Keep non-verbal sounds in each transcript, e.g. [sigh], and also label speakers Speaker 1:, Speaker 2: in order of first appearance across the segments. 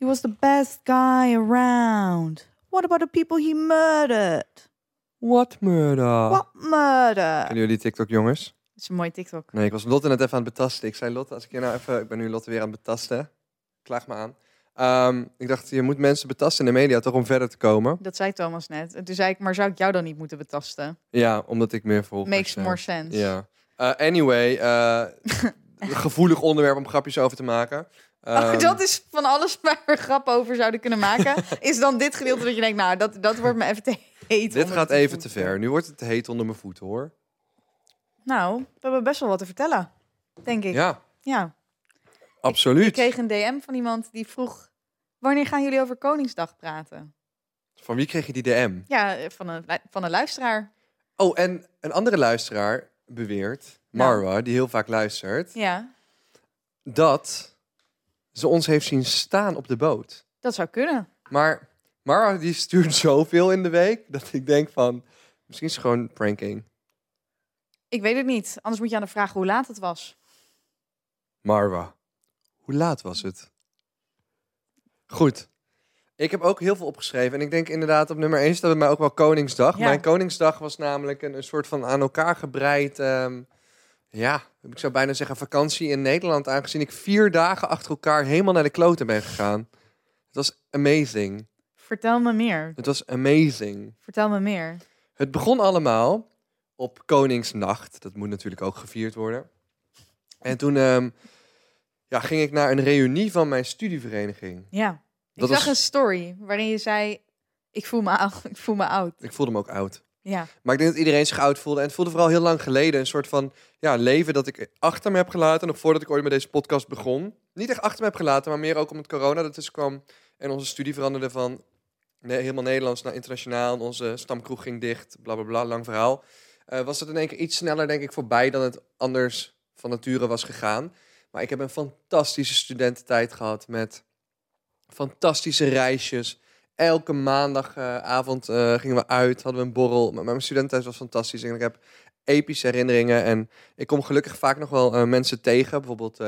Speaker 1: He was the best guy around. What about the people he murdered?
Speaker 2: What murder?
Speaker 1: What murder?
Speaker 2: Kennen jullie TikTok, jongens?
Speaker 1: Dat is een mooie TikTok.
Speaker 2: Nee, ik was Lotte net even aan het betasten. Ik zei, Lotte, als ik je nou even... Ik ben nu Lotte weer aan het betasten. Klaag me aan. Ehm, ik dacht, je moet mensen betasten in de media toch om verder te komen.
Speaker 1: Dat zei Thomas net. En toen zei ik, maar zou ik jou dan niet moeten betasten?
Speaker 2: Ja, omdat ik meer volgers
Speaker 1: Makes more sense.
Speaker 2: Ja. Eh, anyway, [laughs] een gevoelig onderwerp om grapjes over te maken.
Speaker 1: Oh,
Speaker 2: Ehm,
Speaker 1: dat is van alles waar we grap over zouden kunnen maken. [laughs] is dan dit gedeelte dat je denkt, nou, dat, dat wordt me even te heet.
Speaker 2: Dit gaat even
Speaker 1: voeten.
Speaker 2: te ver. Nu wordt het te heet onder mijn voeten, hoor.
Speaker 1: Nou, we hebben best wel wat te vertellen. Denk ik.
Speaker 2: Ja,
Speaker 1: ja.
Speaker 2: absoluut.
Speaker 1: Ik kreeg een DM van iemand die vroeg... Wanneer gaan jullie over Koningsdag praten?
Speaker 2: Van wie kreeg je die DM?
Speaker 1: Ja, van een, van een luisteraar.
Speaker 2: Oh, en een andere luisteraar beweert,
Speaker 1: Nou.
Speaker 2: Marwa, die heel vaak luistert,
Speaker 1: Ja,
Speaker 2: dat ze ons heeft zien staan op de boot.
Speaker 1: dat zou kunnen.
Speaker 2: Maar Marwa die stuurt zoveel in de week dat ik denk van, misschien is het gewoon pranking.
Speaker 1: Ik weet het niet. Anders moet je aan de vragen hoe laat het was.
Speaker 2: Marwa, hoe laat was het? Goed. Ik heb ook heel veel opgeschreven. En ik denk inderdaad op nummer 1 staat bij mij ook wel Koningsdag.
Speaker 1: Ja.
Speaker 2: Mijn Koningsdag was namelijk een, een soort van aan elkaar gebreid... ehm, ja, ik zou bijna zeggen vakantie in Nederland. Aangezien ik vier dagen achter elkaar helemaal naar de kloten ben gegaan. Het was amazing.
Speaker 1: Vertel me meer.
Speaker 2: Het was amazing.
Speaker 1: Vertel me meer.
Speaker 2: Het begon allemaal op Koningsnacht. Dat moet natuurlijk ook gevierd worden. En toen ehm, ja, ging ik naar een reunie van mijn studievereniging.
Speaker 1: Ja. Ik
Speaker 2: Dat
Speaker 1: zag
Speaker 2: was-
Speaker 1: een story waarin je zei... Ik voel me oud. [laughs] Ik voel me oud.
Speaker 2: Ik voelde me ook oud.
Speaker 1: Ja.
Speaker 2: Maar ik denk dat iedereen zich oud voelde. En het voelde vooral heel lang geleden. Een soort van ja, leven dat ik achter me heb gelaten. Nog voordat ik ooit met deze podcast begon. Niet echt achter me heb gelaten, maar meer ook omdat corona ertussen kwam. En onze studie veranderde van nee, helemaal Nederlands naar internationaal. En onze stamkroeg ging dicht. Bla bla bla, lang verhaal. Eh, was het in één keer iets sneller, denk ik, voorbij dan het anders van nature was gegaan. Maar ik heb een fantastische studententijd gehad met fantastische reisjes. Elke maandagavond eh, gingen we uit, hadden we een borrel. Maar mijn studententijd was fantastisch. En ik heb epische herinneringen. En ik kom gelukkig vaak nog wel eh, mensen tegen. Bijvoorbeeld, eh,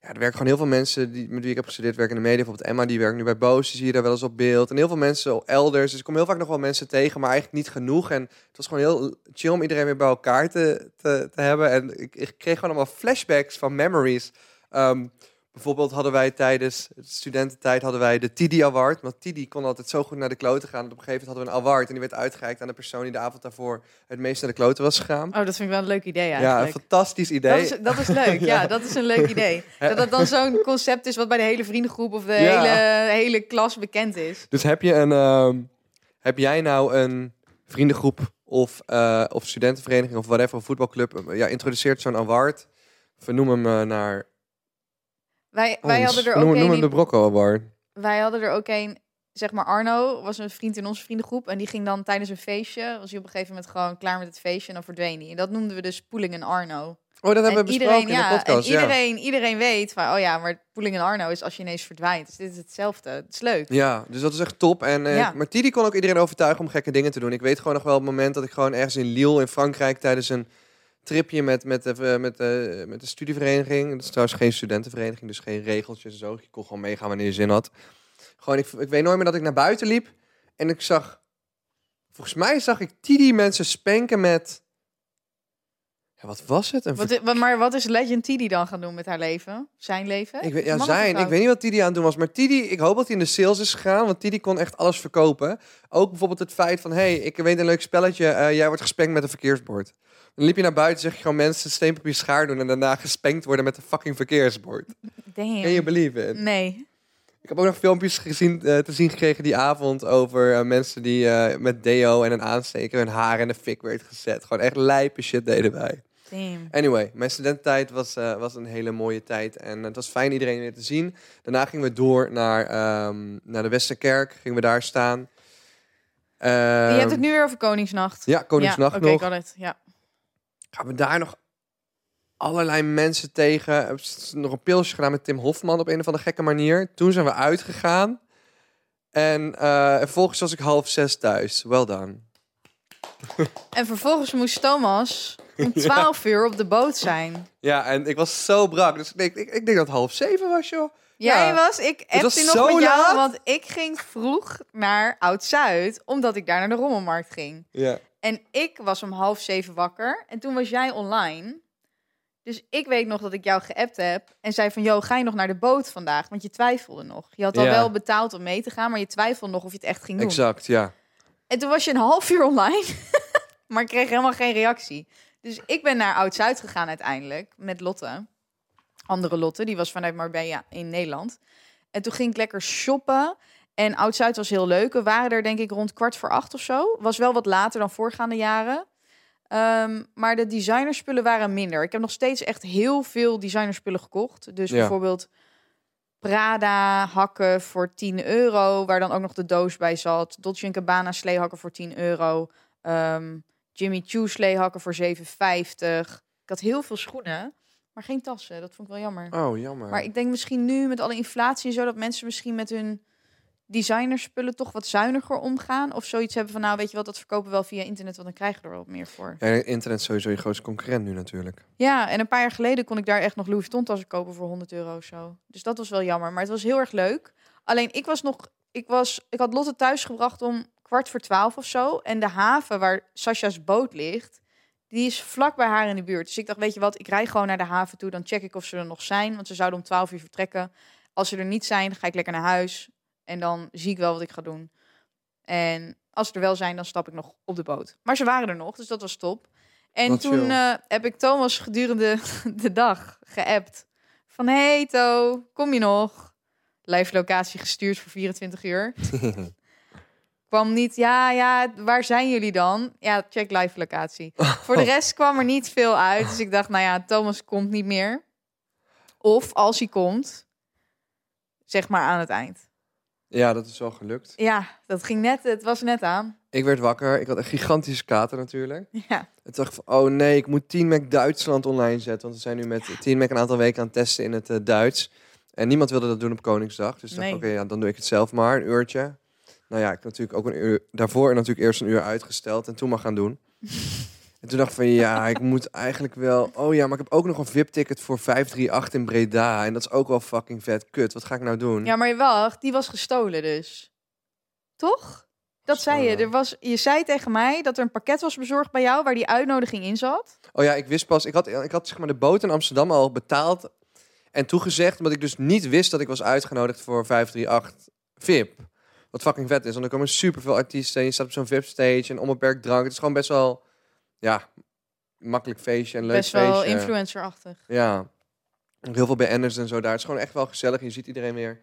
Speaker 2: ja, er werken gewoon heel veel mensen die, met wie ik heb gestudeerd, werken in de media. Bijvoorbeeld Emma, die werkt nu bij Boos. Die zie je daar wel eens op beeld. En heel veel mensen elders. Dus ik kom heel vaak nog wel mensen tegen, maar eigenlijk niet genoeg. En het was gewoon heel chill om iedereen weer bij elkaar te, te, te hebben. En ik, ik kreeg gewoon allemaal flashbacks van memories. Ehm, bijvoorbeeld hadden wij tijdens de studententijd hadden wij de Tidi Award. Want Tidi kon altijd zo goed naar de kloten gaan. Dat op een gegeven moment hadden we een award. En die werd uitgereikt aan de persoon die de avond daarvoor het meest naar de kloten was gegaan.
Speaker 1: Oh, dat vind ik wel een leuk idee
Speaker 2: ja, een
Speaker 1: eigenlijk.
Speaker 2: fantastisch idee.
Speaker 1: dat, is, dat is leuk. [laughs] Ja, dat is een leuk idee. [laughs] Dat dat dan zo'n concept is wat bij de hele vriendengroep of de
Speaker 2: Ja.
Speaker 1: hele, hele klas bekend is.
Speaker 2: Dus heb je een, ehm, heb jij nou een vriendengroep of, eh, of studentenvereniging of whatever, een voetbalclub, eh, ja, introduceert zo'n award. Vernoem hem eh, naar
Speaker 1: Wij, wij hadden er
Speaker 2: noem,
Speaker 1: ook
Speaker 2: noem hem
Speaker 1: een.
Speaker 2: de Brocco Award.
Speaker 1: Wij hadden er ook een. Zeg maar, Arno was een vriend in onze vriendengroep. En die ging dan tijdens een feestje. Was hij op een gegeven moment gewoon klaar met het feestje. En dan verdween hij. En dat noemden we dus Poeling en Arno.
Speaker 2: Oh, dat hebben
Speaker 1: en
Speaker 2: we besproken
Speaker 1: iedereen,
Speaker 2: in de podcast.
Speaker 1: en
Speaker 2: ja.
Speaker 1: iedereen, iedereen weet van, oh ja, maar Poeling en Arno is als je ineens verdwijnt. Dus dit is hetzelfde. Het is leuk.
Speaker 2: Ja, dus dat is echt top. En, eh
Speaker 1: Ja.
Speaker 2: Maar Tidi kon ook iedereen overtuigen om gekke dingen te doen. Ik weet gewoon nog wel het moment dat ik gewoon ergens in Lille in Frankrijk tijdens een tripje met, met, de, eh, met, de, met de studievereniging. Dat is trouwens geen studentenvereniging, dus geen regeltjes en zo. Je kon gewoon meegaan wanneer je zin had. Gewoon, ik, ik weet nooit meer dat ik naar buiten liep en ik zag, volgens mij zag ik Tidi mensen spanken met, ja, wat was het? Een
Speaker 1: Wat, maar wat is Legend Tidi dan gaan doen met haar leven? Zijn leven?
Speaker 2: Ik weet, ja, zijn. Ik weet niet wat Tidi aan het doen was. Maar Tidi, ik hoop dat hij in de sales is gegaan. Want Tidi kon echt alles verkopen. Ook bijvoorbeeld het feit van... hey, ik weet een leuk spelletje. eh, jij wordt gespenkt met een verkeersbord. Dan liep je naar buiten zeg je gewoon mensen steenpapier schaar doen... en daarna gespenkt worden met een fucking verkeersbord.
Speaker 1: Damn.
Speaker 2: Can you believe it?
Speaker 1: Nee.
Speaker 2: Ik heb ook nog filmpjes gezien, eh, te zien gekregen die avond... over eh, mensen die met deo en een aansteker... hun haar in de fik werd gezet. Gewoon echt lijpe shit deden wij.
Speaker 1: Damn.
Speaker 2: Anyway, mijn studententijd was, eh, was een hele mooie tijd. En het was fijn iedereen weer te zien. Daarna gingen we door naar, ehm, naar de Westerkerk. Gingen we daar staan.
Speaker 1: je hebt
Speaker 2: Ehm,
Speaker 1: het nu weer over Koningsnacht.
Speaker 2: Ja, Koningsnacht
Speaker 1: ja, oké,
Speaker 2: nog.
Speaker 1: got it. Ja.
Speaker 2: Gaan we daar nog allerlei mensen tegen. Nog een pilsje gedaan met Tim Hofman op een of andere gekke manier. Toen zijn we uitgegaan. En eh, vervolgens was ik half zes thuis. Well done.
Speaker 1: En vervolgens moest Thomas om [laughs] 12 uur op de boot zijn.
Speaker 2: Ja, en ik was zo brak. Dus ik denk, ik, ik denk dat het half zeven was, joh.
Speaker 1: Jij
Speaker 2: Ja.
Speaker 1: was, ik
Speaker 2: Het was
Speaker 1: nog met jou,
Speaker 2: laat.
Speaker 1: want ik ging vroeg naar Oud-Zuid, omdat ik daar naar de rommelmarkt ging.
Speaker 2: Ja.
Speaker 1: En ik was om half zeven wakker en toen was jij online. Dus ik weet nog dat ik jou geappt heb en zei van, yo, ga je nog naar de boot vandaag? Want je twijfelde nog. Je had al
Speaker 2: Ja.
Speaker 1: wel betaald om mee te gaan, maar je twijfelde nog of je het echt ging doen.
Speaker 2: Exact, ja.
Speaker 1: En toen was je een half uur online, [laughs] maar ik kreeg helemaal geen reactie. Dus ik ben naar Oud-Zuid gegaan uiteindelijk met Lotte. Andere Lotte, die was vanuit Marbella in Nederland. En toen ging ik lekker shoppen. En Oud-Zuid was heel leuk. We waren er denk ik rond kwart voor acht of zo. Was wel wat later dan voorgaande jaren. Ehm, maar de designerspullen waren minder. Ik heb nog steeds echt heel veel designerspullen gekocht. Dus
Speaker 2: Ja.
Speaker 1: bijvoorbeeld Prada hakken voor 10 euro, waar dan ook nog de doos bij zat. Dolce Gabbana sleehakken voor 10 euro. Ehm, Jimmy Choo sleehakken voor 7,50. Ik had heel veel schoenen, maar geen tassen. Dat vond ik wel jammer.
Speaker 2: Oh, jammer.
Speaker 1: Maar ik denk misschien nu met alle inflatie en zo dat mensen misschien met hun designerspullen toch wat zuiniger omgaan of zoiets hebben van nou weet je wat dat verkopen we wel via internet want dan krijgen we er wel wat meer voor.
Speaker 2: Ja, internet is sowieso je grootste concurrent nu natuurlijk.
Speaker 1: Ja, en een paar jaar geleden kon ik daar echt nog Louis Vuitton tassen kopen voor 100 euro of zo. Dus dat was wel jammer, maar het was heel erg leuk. Alleen ik was nog, ik was, ik had Lotte thuis gebracht om kwart voor twaalf of zo. En de haven waar Sascha's boot ligt, die is vlak bij haar in de buurt. Dus ik dacht, weet je wat, ik rij gewoon naar de haven toe, dan check ik of ze er nog zijn, want ze zouden om 12 uur vertrekken. Als ze er niet zijn, ga ik lekker naar huis en dan zie ik wel wat ik ga doen. En als ze er wel zijn, dan stap ik nog op de boot. Maar ze waren er nog, dus dat was top. En
Speaker 2: Wat
Speaker 1: toen eh, heb ik Thomas gedurende [laughs] de dag geappt. Van, hey To, kom je nog? Live locatie gestuurd voor 24 uur. [laughs] kwam niet, ja, ja, waar zijn jullie dan? Ja, check live locatie. Voor de rest kwam er niet veel uit. Dus ik dacht, nou ja, Thomas komt niet meer. Of als hij komt, zeg maar aan het eind.
Speaker 2: Ja, dat is wel gelukt.
Speaker 1: Ja, dat ging net, het was net aan.
Speaker 2: Ik werd wakker. Ik had een gigantische kater natuurlijk.
Speaker 1: Ja,
Speaker 2: En dacht van, oh nee, ik moet 10 Mac Duitsland online zetten. Want we zijn nu met 10 Mac een aantal weken aan het testen in het eh, Duits. En niemand wilde dat doen op Koningsdag. Dus ik dacht,
Speaker 1: Nee.
Speaker 2: oké, ja, dan doe ik het zelf maar, een uurtje. Nou ja, ik heb natuurlijk ook een uur, daarvoor natuurlijk eerst een uur uitgesteld en toen maar gaan doen. [laughs] en toen dacht ik van, ja, ik moet eigenlijk wel... Oh ja, maar ik heb ook nog een VIP-ticket voor 538 in Breda. En dat is ook wel fucking vet. Kut, wat ga ik nou doen?
Speaker 1: ja maar wacht, die was gestolen dus. Toch? Dat zei je. Er was, je zei tegen mij dat er een pakket was bezorgd bij jou waar die uitnodiging in zat.
Speaker 2: Oh ja, ik wist pas. Ik had, ik had zeg maar de boot in Amsterdam al betaald en toegezegd, omdat ik dus niet wist dat ik was uitgenodigd voor 538 VIP. Wat fucking vet is, want er komen superveel artiesten en je staat op zo'n VIP-stage en onbeperkt drank. Het is gewoon best wel, ja, makkelijk feestje en leuk
Speaker 1: Best wel
Speaker 2: feestje.
Speaker 1: influencerachtig.
Speaker 2: Ja, heel veel BN'ers en zo daar. Het is gewoon echt wel gezellig, je ziet iedereen weer.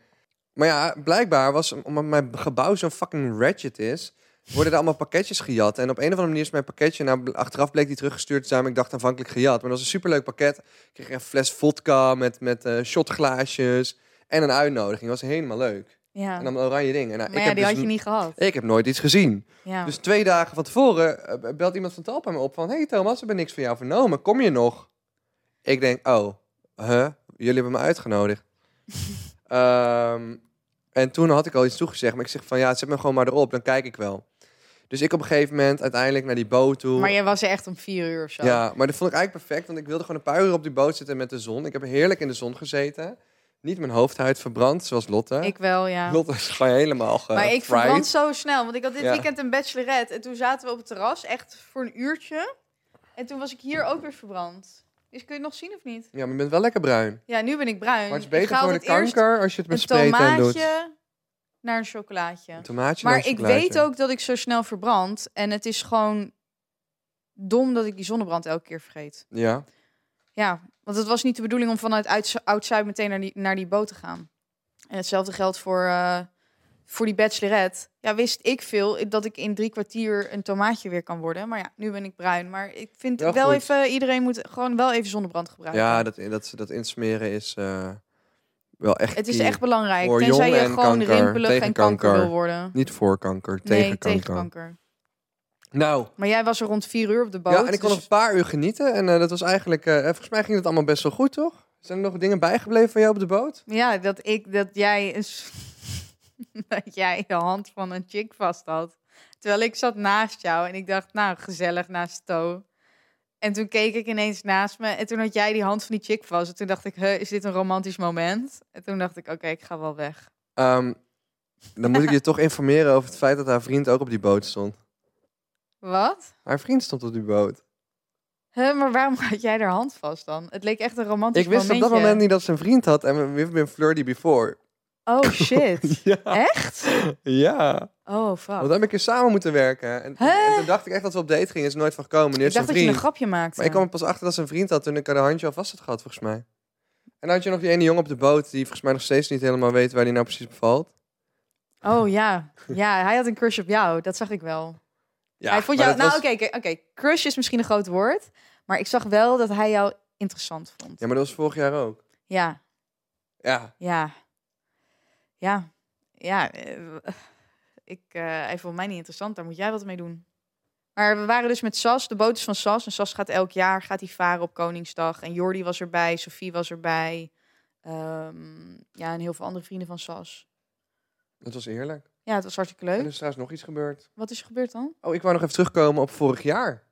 Speaker 2: Maar ja, blijkbaar was, omdat mijn gebouw zo'n fucking ratchet is, worden er allemaal pakketjes gejat. En op een of andere manier is mijn pakketje, nou, achteraf bleek die teruggestuurd te zijn, maar ik dacht aanvankelijk gejat. Maar dat was een superleuk pakket. Ik kreeg een fles vodka met, met eh, shotglaasjes en een uitnodiging. Dat was helemaal leuk.
Speaker 1: Ja.
Speaker 2: En dan een oranje ding. En, nou,
Speaker 1: maar
Speaker 2: ik
Speaker 1: ja,
Speaker 2: heb
Speaker 1: die
Speaker 2: dus
Speaker 1: had je niet gehad.
Speaker 2: Ik heb nooit iets gezien.
Speaker 1: Ja.
Speaker 2: Dus twee dagen van tevoren eh, belt iemand van Talpa me op van... Hey Thomas, we hebben niks van jou vernomen. Kom je nog? Ik denk, oh, huh? Jullie hebben me uitgenodigd. [laughs] Ehm, en toen had ik al iets toegezegd. Maar ik zeg van, ja, zet me gewoon maar erop. Dan kijk ik wel. Dus ik op een gegeven moment uiteindelijk naar die boot toe.
Speaker 1: maar jij was er echt om vier uur of zo.
Speaker 2: Ja, maar dat vond ik eigenlijk perfect. Want ik wilde gewoon een paar uur op die boot zitten met de zon. Ik heb heerlijk in de zon gezeten. Niet mijn hoofdhuid verbrand, zoals Lotte.
Speaker 1: Ik wel, ja.
Speaker 2: Lotte is gewoon helemaal ge
Speaker 1: Maar ik verbrand zo snel. Want ik had dit
Speaker 2: Ja.
Speaker 1: weekend een bachelorette. En toen zaten we op het terras, echt voor een uurtje. En toen was ik hier ook weer verbrand. Dus kun je het nog zien of niet?
Speaker 2: Ja, maar je bent wel lekker bruin.
Speaker 1: Ja, nu ben ik bruin.
Speaker 2: Maar het is beter voor de kanker als je het met spraytan doet.
Speaker 1: tomaatje naar een chocolaatje.
Speaker 2: Een tomaatje
Speaker 1: Maar ik
Speaker 2: chocolaatje.
Speaker 1: weet ook dat ik zo snel verbrand. En het is gewoon dom dat ik die zonnebrand elke keer vergeet.
Speaker 2: Ja.
Speaker 1: Ja, want het was niet de bedoeling om vanuit Uit- Oud-Zuid meteen naar die, naar die boot te gaan. En hetzelfde geldt voor, eh, voor die bachelorette. Ja, wist ik veel dat ik in drie kwartier een tomaatje weer kan worden. Maar ja, nu ben ik bruin. Maar ik vind
Speaker 2: Wel
Speaker 1: even, iedereen moet gewoon wel even zonnebrand gebruiken.
Speaker 2: Ja, dat, dat, dat insmeren is eh, wel echt
Speaker 1: het is echt belangrijk.
Speaker 2: Voor
Speaker 1: Tenzij je gewoon
Speaker 2: kanker,
Speaker 1: rimpelig en kanker
Speaker 2: kanker.
Speaker 1: wil worden.
Speaker 2: Niet voor kanker,
Speaker 1: nee,
Speaker 2: tegen kanker.
Speaker 1: tegen kanker.
Speaker 2: Nou,
Speaker 1: Maar jij was er rond vier uur op de boot.
Speaker 2: ja, en ik kon nog
Speaker 1: dus-
Speaker 2: een paar uur genieten. En eh, dat was eigenlijk, eh, volgens mij ging het allemaal best wel goed, toch? Zijn er nog dingen bijgebleven van jou op de boot?
Speaker 1: Ja, dat ik dat jij een s- [laughs] dat jij de hand van een chick vast had. Terwijl ik zat naast jou en ik dacht, nou, gezellig naast To. En toen keek ik ineens naast me. En toen had jij die hand van die chick vast. En toen dacht ik, huh, is dit een romantisch moment? En toen dacht ik, oké, ik ga wel weg.
Speaker 2: Ehm, dan moet ik je toch informeren over het feit dat haar vriend ook op die boot stond.
Speaker 1: Wat?
Speaker 2: Haar vriend stond op die boot.
Speaker 1: Huh, maar waarom had jij haar hand vast dan? Het leek echt een romantisch
Speaker 2: Ik wist op dat moment niet dat ze een vriend had en we've been flirty before.
Speaker 1: Oh shit. [laughs]
Speaker 2: Ja.
Speaker 1: Echt?
Speaker 2: Ja.
Speaker 1: Oh
Speaker 2: Want
Speaker 1: fuck.
Speaker 2: dan heb ik keer samen moeten werken. En, en toen dacht ik echt dat we op date gingen. Is er nooit van gekomen. Nu
Speaker 1: Ik dacht dat je een grapje maakte.
Speaker 2: Maar ik kwam er pas achter dat ze een vriend had toen ik haar handje al vast had gehad, volgens mij. En dan had je nog die ene jongen op de boot die volgens mij nog steeds niet helemaal weet waar hij nou precies bevalt.
Speaker 1: Oh ja. Ja, hij had een crush op jou. Dat zag ik wel.
Speaker 2: Ja,
Speaker 1: hij vond jou... Nou
Speaker 2: was-
Speaker 1: oké, oké, oké. Crush is misschien een groot woord. Maar ik zag wel dat hij jou interessant vond.
Speaker 2: Ja, maar dat was vorig jaar ook.
Speaker 1: Ja,
Speaker 2: Ja,
Speaker 1: ja. Ja. Ja. eh, ik, eh, hij vond mij niet interessant. Daar moet jij wat mee doen. Maar we waren dus met Sas. De boot is van Sas. En Sas gaat elk jaar gaat hij varen op Koningsdag. En Jordi was erbij. Sophie was erbij. Ehm, ja, en heel veel andere vrienden van Sas.
Speaker 2: dat was eerlijk.
Speaker 1: Ja, het was hartstikke
Speaker 2: En er
Speaker 1: leuk.
Speaker 2: is trouwens nog iets gebeurd.
Speaker 1: Wat is er gebeurd dan?
Speaker 2: Oh, ik wou nog even terugkomen op vorig jaar.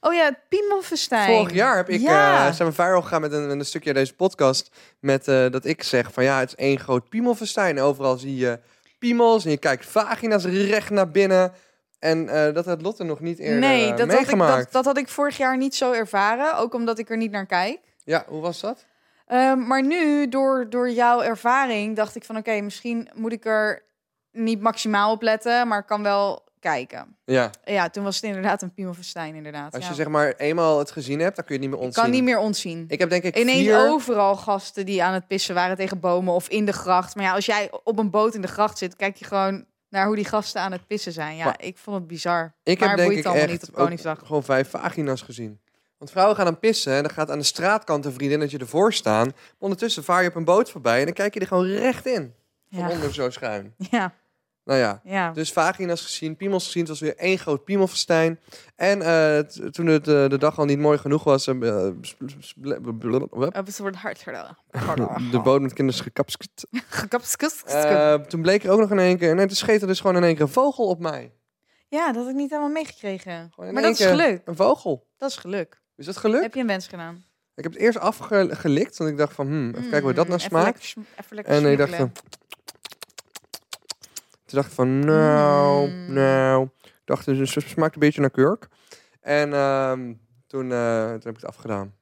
Speaker 1: Oh ja, het Piemelfestijn.
Speaker 2: Vorig jaar heb ik,
Speaker 1: Ja.
Speaker 2: eh, zijn we viral gegaan met een, met een stukje deze podcast. Met eh, dat ik zeg van ja, het is één groot piemelfestijn. Overal zie je piemels en je kijkt vagina's recht naar binnen. En eh, dat had Lotte nog niet eerder
Speaker 1: nee, dat had, ik,
Speaker 2: meegemaakt.
Speaker 1: dat, dat had ik vorig jaar niet zo ervaren. Ook omdat ik er niet naar kijk.
Speaker 2: Ja, hoe was dat?
Speaker 1: Ehm, maar nu, door, door jouw ervaring, dacht ik van... oké, misschien moet ik er niet maximaal op letten... maar ik kan wel kijken.
Speaker 2: Ja,
Speaker 1: Ja, toen was het inderdaad een piemelfestijn, inderdaad.
Speaker 2: als
Speaker 1: ja.
Speaker 2: je zeg maar eenmaal het gezien hebt, dan kun je het niet meer
Speaker 1: ik
Speaker 2: ontzien.
Speaker 1: kan niet meer ontzien.
Speaker 2: Ik heb denk ik
Speaker 1: Ineens
Speaker 2: vier...
Speaker 1: overal gasten die aan het pissen waren tegen bomen of in de gracht. Maar ja, als jij op een boot in de gracht zit, kijk je gewoon naar hoe die gasten aan het pissen zijn. Ja,
Speaker 2: Maar-
Speaker 1: ik vond het bizar.
Speaker 2: Ik
Speaker 1: maar
Speaker 2: heb denk
Speaker 1: boeit
Speaker 2: ik
Speaker 1: allemaal
Speaker 2: echt
Speaker 1: niet op Koningsdag.
Speaker 2: gewoon vijf vagina's gezien. Want vrouwen gaan dan pissen en dan gaat aan de straatkant een vriendinnetje ervoor staan. Maar ondertussen vaar je op een boot voorbij en dan kijk je er gewoon recht in. Van
Speaker 1: Ja.
Speaker 2: onder zo schuin.
Speaker 1: Ja,
Speaker 2: Nou ja,
Speaker 1: ja.
Speaker 2: dus vagina's gezien, piemels gezien. Het was weer één groot piemelfestijn. En eh, toen het eh, de dag al niet mooi genoeg was... eh, eh,
Speaker 1: Op het wordt hard [laughs]
Speaker 2: de boot met kinders gekapskt. [laughs]
Speaker 1: Gekapskus.
Speaker 2: Eh, toen bleek er ook nog in één keer... Nee, toen scheet er dus gewoon in één keer een vogel op mij.
Speaker 1: Ja, dat had ik niet helemaal meegekregen. Maar dat is geluk.
Speaker 2: Een vogel.
Speaker 1: Dat is geluk.
Speaker 2: Is dat geluk?
Speaker 1: Heb je een wens gedaan?
Speaker 2: Ik heb het eerst afgelikt, want ik dacht van, hmm, even kijken hoe dat nou
Speaker 1: Mm, even
Speaker 2: smaakt. En ik dacht van. Toen dacht ik van, nou,
Speaker 1: Mm.
Speaker 2: nou. Ik dacht, dus het smaakt een beetje naar kurk. En ehm, toen, eh, toen heb ik het afgedaan.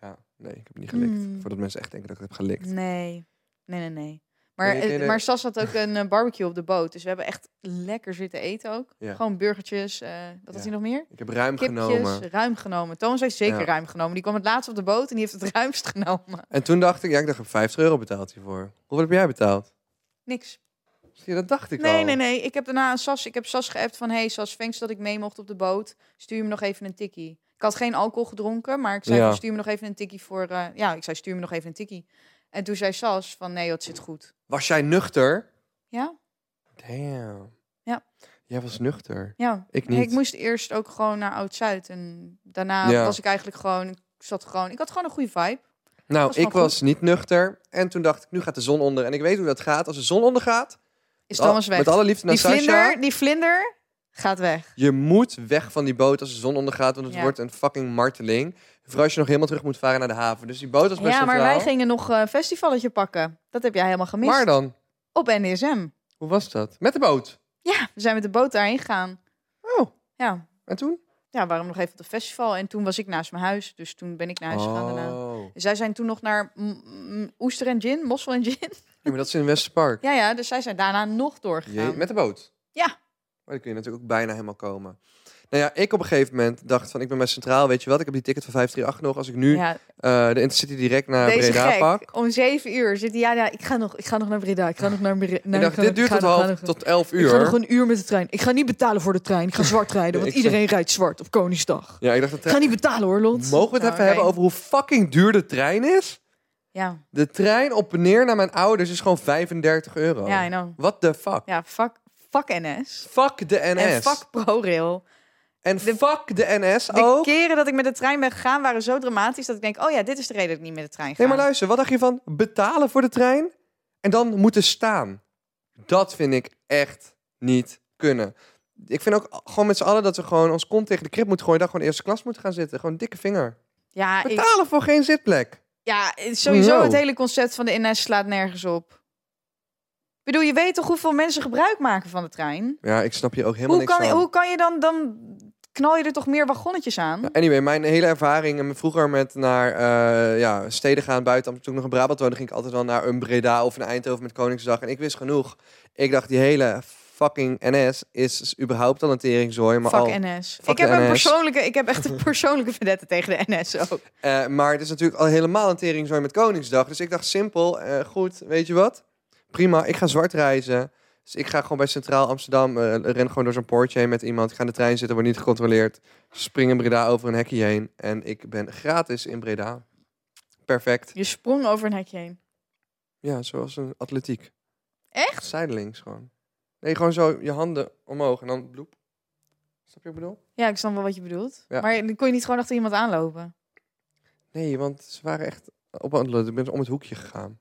Speaker 2: Ja, nee, ik heb het niet gelikt.
Speaker 1: Mm.
Speaker 2: Voordat mensen echt denken dat ik het heb gelikt.
Speaker 1: Nee, nee, nee, nee. Maar,
Speaker 2: Nee, nee,
Speaker 1: eh,
Speaker 2: nee.
Speaker 1: maar Sas had ook een eh, barbecue op de boot. Dus we hebben echt lekker zitten eten ook.
Speaker 2: Ja.
Speaker 1: Gewoon burgertjes. eh wat had
Speaker 2: Ja.
Speaker 1: hij nog meer?
Speaker 2: Ik heb ruim
Speaker 1: Kipjes,
Speaker 2: genomen.
Speaker 1: ruim genomen. Thomas heeft zeker
Speaker 2: Ja.
Speaker 1: ruim genomen. Die kwam het laatst op de boot en die heeft het [laughs] ruimst genomen.
Speaker 2: En toen dacht ik, ja, ik dacht, ik heb 50 euro betaald hiervoor. Hoeveel heb jij betaald?
Speaker 1: Niks.
Speaker 2: Zie dat dacht ik
Speaker 1: Nee,
Speaker 2: al.
Speaker 1: nee, nee. Ik heb daarna aan Sas, ik heb Sas geappt van... Hey Sas, thanks dat ik mee mocht op de boot. Stuur me nog even een tikkie. Ik had geen alcohol gedronken, maar ik zei
Speaker 2: Ja.
Speaker 1: stuur me nog even een tikkie voor... eh, ja, ik zei stuur me nog even een tikkie. En toen zei Sas van nee, het zit goed.
Speaker 2: Was jij nuchter?
Speaker 1: Ja?
Speaker 2: Damn.
Speaker 1: Ja.
Speaker 2: Jij was nuchter.
Speaker 1: Ja.
Speaker 2: Ik
Speaker 1: Nee,
Speaker 2: niet.
Speaker 1: ik moest eerst ook gewoon naar Oud-Zuid. En daarna
Speaker 2: Ja.
Speaker 1: was ik eigenlijk gewoon... Ik zat gewoon... Ik had gewoon een goede vibe.
Speaker 2: Nou,
Speaker 1: was
Speaker 2: ik was niet nuchter. En toen dacht ik, nu gaat de zon onder. En ik weet hoe dat gaat. Als de zon ondergaat,
Speaker 1: Is Thomas weg.
Speaker 2: met alle liefde naar
Speaker 1: die
Speaker 2: Sasha.
Speaker 1: vlinder, die vlinder gaat weg.
Speaker 2: Je moet weg van die boot als de zon ondergaat, want het
Speaker 1: Ja.
Speaker 2: wordt een fucking marteling. Vooral als je nog helemaal terug moet varen naar de haven. Dus die boot was best
Speaker 1: Ja, maar wij gingen nog een festivalletje pakken. Dat heb jij helemaal gemist.
Speaker 2: Waar dan?
Speaker 1: Op NDSM.
Speaker 2: Hoe was dat? Met de boot?
Speaker 1: Ja, we zijn met de boot daarheen gegaan.
Speaker 2: Oh,
Speaker 1: Ja,
Speaker 2: en toen?
Speaker 1: ja waarom nog even op het festival. En toen was ik naast mijn huis. Dus toen ben ik naar huis gegaan daarna.
Speaker 2: Oh.
Speaker 1: Zij zijn toen nog naar mm, mm, Oester en Gin, Mossel en Gin.
Speaker 2: Ja, maar dat is in Westerpark.
Speaker 1: Ja, ja, dus zij zijn daarna nog doorgegaan.
Speaker 2: Jee, met de boot?
Speaker 1: Ja.
Speaker 2: Maar dan kun je natuurlijk ook bijna helemaal komen. Nou ja, ik op een gegeven moment dacht van, ik ben bij Centraal, weet je wat? Ik heb die ticket van 538 nog. Als ik nu
Speaker 1: Ja,
Speaker 2: eh, de Intercity direct naar
Speaker 1: deze
Speaker 2: Breda
Speaker 1: gek.
Speaker 2: pak.
Speaker 1: Om zeven uur zit hij, ja, ja, ik ga nog, ik ga nog naar Breda. Ik ga nog naar Breda.
Speaker 2: ik dacht, dit duurt tot, half, tot 11
Speaker 1: Ik ga nog
Speaker 2: uur.
Speaker 1: een uur met de trein. Ik ga niet betalen voor de trein. Ik ga [laughs] zwart rijden, want iedereen rijdt zwart op Koningsdag.
Speaker 2: Ja, ik dacht, dat
Speaker 1: Ik ga niet betalen hoor, Lot.
Speaker 2: Mogen we het
Speaker 1: Nou,
Speaker 2: even
Speaker 1: oké.
Speaker 2: hebben over hoe fucking duur de trein is?
Speaker 1: Ja,
Speaker 2: De trein op en neer naar mijn ouders is gewoon 35 euro.
Speaker 1: ja, I know.
Speaker 2: What the fuck?
Speaker 1: Ja, fuck, fuck NS.
Speaker 2: Fuck de NS.
Speaker 1: En fuck ProRail.
Speaker 2: En
Speaker 1: de-
Speaker 2: fuck de NS
Speaker 1: De
Speaker 2: ook.
Speaker 1: keren dat ik met de trein ben gegaan waren zo dramatisch dat ik denk, oh ja, dit is de reden dat ik niet met de trein ga.
Speaker 2: Nee, maar luister, wat dacht je van betalen voor de trein en dan moeten staan? Dat vind ik echt niet kunnen. Ik vind ook gewoon met z'n allen dat we gewoon ons kont tegen de krip moeten gooien. Dan gewoon eerste klas moeten gaan zitten. Gewoon dikke vinger.
Speaker 1: Ja, ik,
Speaker 2: Betalen voor geen zitplek.
Speaker 1: Ja, sowieso
Speaker 2: Wow.
Speaker 1: het hele concept van de NS slaat nergens op. Ik bedoel, je weet toch hoeveel mensen gebruik maken van de trein?
Speaker 2: Ja, ik snap hier ook helemaal
Speaker 1: Hoe
Speaker 2: niks
Speaker 1: kan,
Speaker 2: van.
Speaker 1: hoe kan je dan, dan knal je er toch meer wagonnetjes aan?
Speaker 2: Ja, Anyway, mijn hele ervaring en vroeger met naar eh, ja, steden gaan buiten. Toen ik nog in Brabant woonde, ging ik altijd wel naar een Breda of een Eindhoven met Koningsdag. En ik wist genoeg. Ik dacht, die hele fucking NS is überhaupt al een teringzooi. Maar, al,
Speaker 1: Fuck NS.
Speaker 2: Fuck
Speaker 1: ik heb een persoonlijke, ik heb echt een [laughs] persoonlijke vendette tegen de NS ook.
Speaker 2: eh, maar het is natuurlijk al helemaal een teringzooi met Koningsdag. Dus ik dacht simpel, eh, goed, weet je wat? Prima, ik ga zwart reizen. Dus ik ga gewoon bij Centraal Amsterdam, eh, ren gewoon door zo'n poortje heen met iemand. Ik ga in de trein zitten, wordt niet gecontroleerd. Spring in Breda over een hekje heen. En ik ben gratis in Breda. Perfect.
Speaker 1: Je sprong over een hekje heen.
Speaker 2: Ja, zoals een atletiek.
Speaker 1: Echt?
Speaker 2: Zijdelings gewoon. Nee, gewoon zo je handen omhoog en dan bloep. Snap je wat ik bedoel?
Speaker 1: Ja, ik snap wel wat je bedoelt.
Speaker 2: Ja.
Speaker 1: Maar dan kon je niet gewoon achter iemand aanlopen.
Speaker 2: Nee, want ze waren echt op een Ik ben om het hoekje gegaan.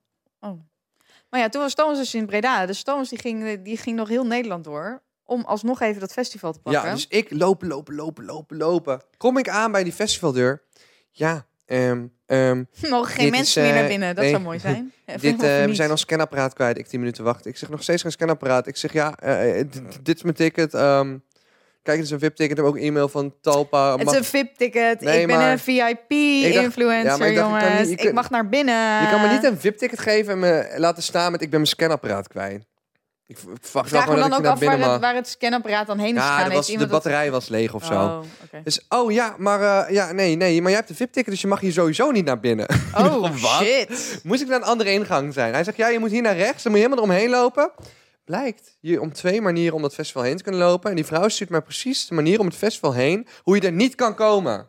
Speaker 1: Maar ja, toen was Thomas dus in Breda. Dus Thomas die ging, die ging nog heel Nederland door. Om alsnog even dat festival te pakken.
Speaker 2: Ja, dus ik lopen, lopen, lopen, lopen, lopen. Kom ik aan bij die festivaldeur. Ja, ehm, [laughs]
Speaker 1: nog geen mensen
Speaker 2: is,
Speaker 1: meer naar
Speaker 2: eh,
Speaker 1: binnen. Dat
Speaker 2: nee.
Speaker 1: zou mooi zijn. [laughs]
Speaker 2: Dit, eh, we zijn ons scanapparaat kwijt. Ik 10 minuten wachten. Ik zeg nog steeds geen scanapparaat. Ik zeg ja, eh, dit, is mijn ticket. ehm, kijk, het is een VIP-ticket. Ik heb ook een e-mail van Talpa.
Speaker 1: Het
Speaker 2: Mag-
Speaker 1: is een VIP-ticket.
Speaker 2: Nee,
Speaker 1: ik ben
Speaker 2: maar-
Speaker 1: een
Speaker 2: ja,
Speaker 1: VIP-influencer,
Speaker 2: ik dacht, ik kan
Speaker 1: jongens. ik
Speaker 2: kunt-
Speaker 1: mag naar binnen.
Speaker 2: Je kan me niet een VIP-ticket geven en me laten staan met ik ben mijn scanapparaat kwijt. Ik verwacht wel
Speaker 1: Vraag me dan
Speaker 2: dat
Speaker 1: ook af waar
Speaker 2: binnen
Speaker 1: het,
Speaker 2: mag.
Speaker 1: waar het scanapparaat dan heen is
Speaker 2: Ja,
Speaker 1: gegaan. Heeft
Speaker 2: was, de
Speaker 1: iemand dat-
Speaker 2: batterij was leeg of zo.
Speaker 1: Oh, oké.
Speaker 2: Dus, oh ja, maar eh, ja, nee, nee, maar jij hebt een VIP-ticket, dus je mag hier sowieso niet naar binnen.
Speaker 1: oh [laughs]
Speaker 2: Wat?
Speaker 1: shit.
Speaker 2: Moest ik naar een andere ingang zijn? Hij zegt, ja, je moet hier naar rechts, dan moet je helemaal eromheen lopen. Blijkt, je om twee manieren om dat festival heen te kunnen lopen. En die vrouw stuurt mij precies de manier om het festival heen, hoe je er niet kan komen.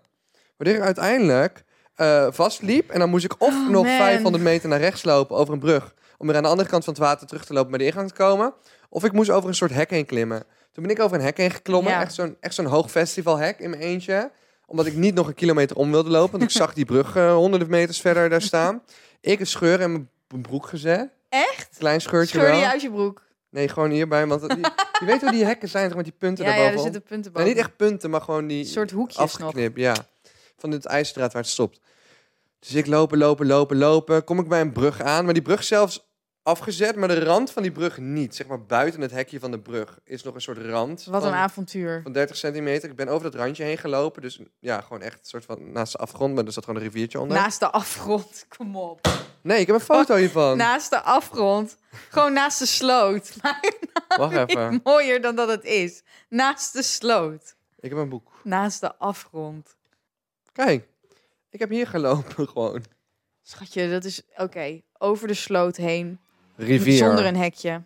Speaker 2: Waardoor ik uiteindelijk eh, vastliep en dan moest ik of
Speaker 1: Oh,
Speaker 2: nog
Speaker 1: man.
Speaker 2: 500 meter naar rechts lopen over een brug, om weer aan de andere kant van het water terug te lopen bij de ingang te komen. Of ik moest over een soort hek heen klimmen. Toen ben ik over een hek heen geklommen,
Speaker 1: Ja.
Speaker 2: echt zo'n echt zo'n hoog festivalhek in mijn eentje. Omdat ik niet nog een kilometer om wilde lopen, want ik [laughs] zag die brug eh, honderden meters verder daar staan. Ik een scheur in mijn broek gezet.
Speaker 1: Echt?
Speaker 2: Klein scheurtje
Speaker 1: Scheurde
Speaker 2: wel.
Speaker 1: je uit je broek?
Speaker 2: Nee, gewoon hierbij. Want die, je weet hoe die hekken zijn, toch, met die punten
Speaker 1: Ja, ja,
Speaker 2: daarboven.
Speaker 1: er zitten punten
Speaker 2: Nee,
Speaker 1: boven.
Speaker 2: niet echt punten, maar gewoon die
Speaker 1: Een soort hoekjes nog.
Speaker 2: afgeknipt. Ja, van het ijzerdraad waar het stopt. Dus ik lopen, lopen, lopen, lopen. Kom ik bij een brug aan, maar die brug zelfs afgezet, maar de rand van die brug niet. Zeg maar buiten het hekje van de brug is nog een soort rand.
Speaker 1: Wat
Speaker 2: van,
Speaker 1: een avontuur.
Speaker 2: van 30 centimeter. Ik ben over dat randje heen gelopen. Dus ja, gewoon echt een soort van naast de afgrond. Maar er zat gewoon een riviertje onder.
Speaker 1: Naast de afgrond. [laughs] Kom op.
Speaker 2: Nee, ik heb een foto hiervan.
Speaker 1: Naast de afgrond. Gewoon naast de sloot. [laughs] Maar
Speaker 2: Wacht even.
Speaker 1: mooier dan dat het is. Naast de sloot.
Speaker 2: Ik heb een boek.
Speaker 1: Naast de afgrond.
Speaker 2: Kijk, ik heb hier gelopen [laughs] gewoon.
Speaker 1: Schatje, dat is oké. Over de sloot heen.
Speaker 2: Rivier.
Speaker 1: Zonder een hekje.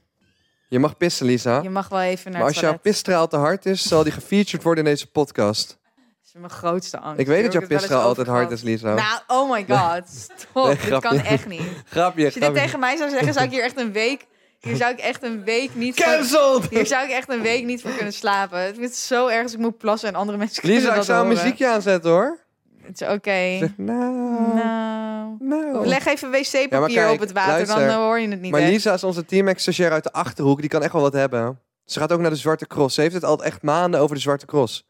Speaker 2: Je mag pissen, Lisa.
Speaker 1: Je mag wel even naar
Speaker 2: Maar
Speaker 1: het
Speaker 2: als jouw
Speaker 1: toilet.
Speaker 2: pisstraal te hard is, zal die gefeatured worden in deze podcast.
Speaker 1: Dat is mijn grootste angst.
Speaker 2: Ik weet
Speaker 1: Hier
Speaker 2: dat jouw
Speaker 1: heb ik het wel
Speaker 2: pisstraal
Speaker 1: eens
Speaker 2: altijd
Speaker 1: over
Speaker 2: hard is,
Speaker 1: gehad.
Speaker 2: Lisa.
Speaker 1: Nou, oh my god. Stop.
Speaker 2: Nee,
Speaker 1: dit
Speaker 2: grapje.
Speaker 1: kan echt niet.
Speaker 2: grapje,
Speaker 1: Als je dit
Speaker 2: grapje.
Speaker 1: tegen mij zou zeggen, zou ik hier echt een week... Hier zou ik echt een week niet...
Speaker 2: Cancelled!
Speaker 1: Hier zou ik echt een week niet voor kunnen slapen. Het is zo erg als ik moet plassen en andere mensen kunnen
Speaker 2: Lisa, ik
Speaker 1: dat
Speaker 2: zou een
Speaker 1: horen.
Speaker 2: muziekje aanzetten hoor.
Speaker 1: Het is oké.
Speaker 2: Zeg, nou,
Speaker 1: Nou...
Speaker 2: nou.
Speaker 1: Leg even wc-papier
Speaker 2: Ja,
Speaker 1: op het water,
Speaker 2: luister.
Speaker 1: dan eh, hoor je het niet
Speaker 2: Maar
Speaker 1: echt.
Speaker 2: Lisa is onze team-ex-stagiair uit de Achterhoek. Die kan echt wel wat hebben. Ze gaat ook naar de Zwarte Cross. Ze heeft het al echt maanden over de Zwarte Cross.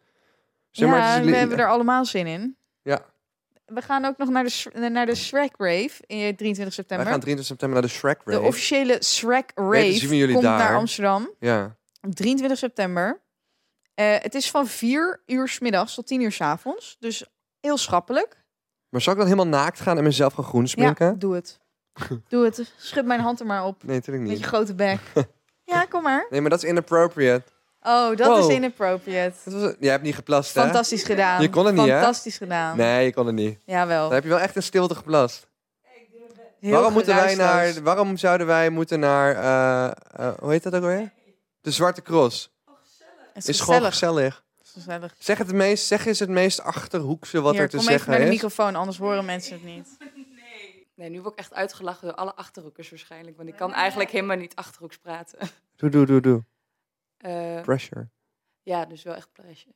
Speaker 2: Zeg maar,
Speaker 1: ja,
Speaker 2: het is
Speaker 1: we hebben er allemaal zin in.
Speaker 2: Ja.
Speaker 1: We gaan ook nog naar de, naar de Shrek Rave in 23
Speaker 2: Wij
Speaker 1: september.
Speaker 2: gaan 23 september naar de Shrek Rave.
Speaker 1: De officiële Shrek Rave
Speaker 2: zien we jullie
Speaker 1: komt
Speaker 2: daar.
Speaker 1: naar Amsterdam.
Speaker 2: Ja.
Speaker 1: Op 23 september. Eh, het is van 4 uur 's middags tot 10 uur 's avonds. Dus heel schappelijk.
Speaker 2: Maar zal ik dan helemaal naakt gaan en mezelf gaan groen sminken?
Speaker 1: Ja, doe het. [laughs] doe het. Schud mijn hand er maar op.
Speaker 2: Nee, natuurlijk
Speaker 1: Met je
Speaker 2: niet.
Speaker 1: grote bek. [laughs] ja, kom maar.
Speaker 2: Nee, maar dat is inappropriate.
Speaker 1: Oh, dat
Speaker 2: Wow.
Speaker 1: is inappropriate.
Speaker 2: Dat was, jij hebt niet geplast, hè?
Speaker 1: Fantastisch gedaan.
Speaker 2: Je kon het niet, hè?
Speaker 1: Fantastisch gedaan.
Speaker 2: Nee, je kon het niet.
Speaker 1: Jawel.
Speaker 2: Dan heb je wel echt in stilte geplast.
Speaker 1: Heel
Speaker 2: waarom, moeten wij naar, waarom zouden wij moeten naar... eh, eh, hoe heet dat ook alweer? De Zwarte Cross.
Speaker 1: Het
Speaker 2: Is
Speaker 1: is
Speaker 2: gewoon
Speaker 1: gezellig.
Speaker 2: Gezellig.
Speaker 1: Is.
Speaker 2: Zeg, het meest, zeg eens het meest achterhoekse wat
Speaker 1: Hier,
Speaker 2: er te
Speaker 1: kom even
Speaker 2: zeggen
Speaker 1: naar de
Speaker 2: is.
Speaker 1: microfoon, anders horen mensen het niet. [laughs]
Speaker 3: Nee, nu word ik echt uitgelachen door alle achterhoekers waarschijnlijk. Want ik kan eigenlijk helemaal niet achterhoeks praten. [laughs]
Speaker 2: Doe, doe, doe, doe.
Speaker 3: Eh,
Speaker 2: Pressure.
Speaker 3: ja, dus wel echt pleasure.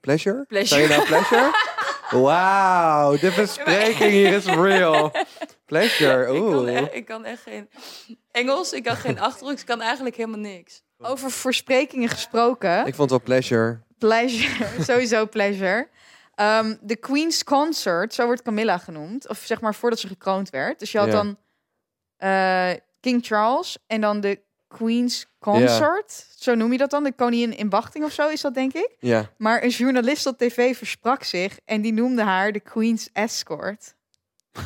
Speaker 2: Pleasure?
Speaker 3: Pleasure.
Speaker 2: Zijn je nou pleasure? [laughs] Wauw, de verspreking hier is real. Pleasure.
Speaker 3: Ik kan,
Speaker 2: Oeh.
Speaker 3: echt, ik kan echt geen Engels, ik kan geen achterhoeks, ik kan eigenlijk helemaal niks.
Speaker 1: Over voorsprekingen gesproken.
Speaker 2: Ik vond het wel pleasure.
Speaker 1: Pleasure, [laughs] sowieso pleasure. Ehm, de Queen's Concert, zo wordt Camilla genoemd. Of zeg maar voordat ze gekroond werd. Dus je had
Speaker 2: Ja.
Speaker 1: dan eh, King Charles en dan de Queen's Concert. Zo noem je dat dan, de koningin in wachting of zo is dat denk ik.
Speaker 2: Ja.
Speaker 1: Maar een journalist op tv versprak zich en die noemde haar de Queen's Escort. [laughs]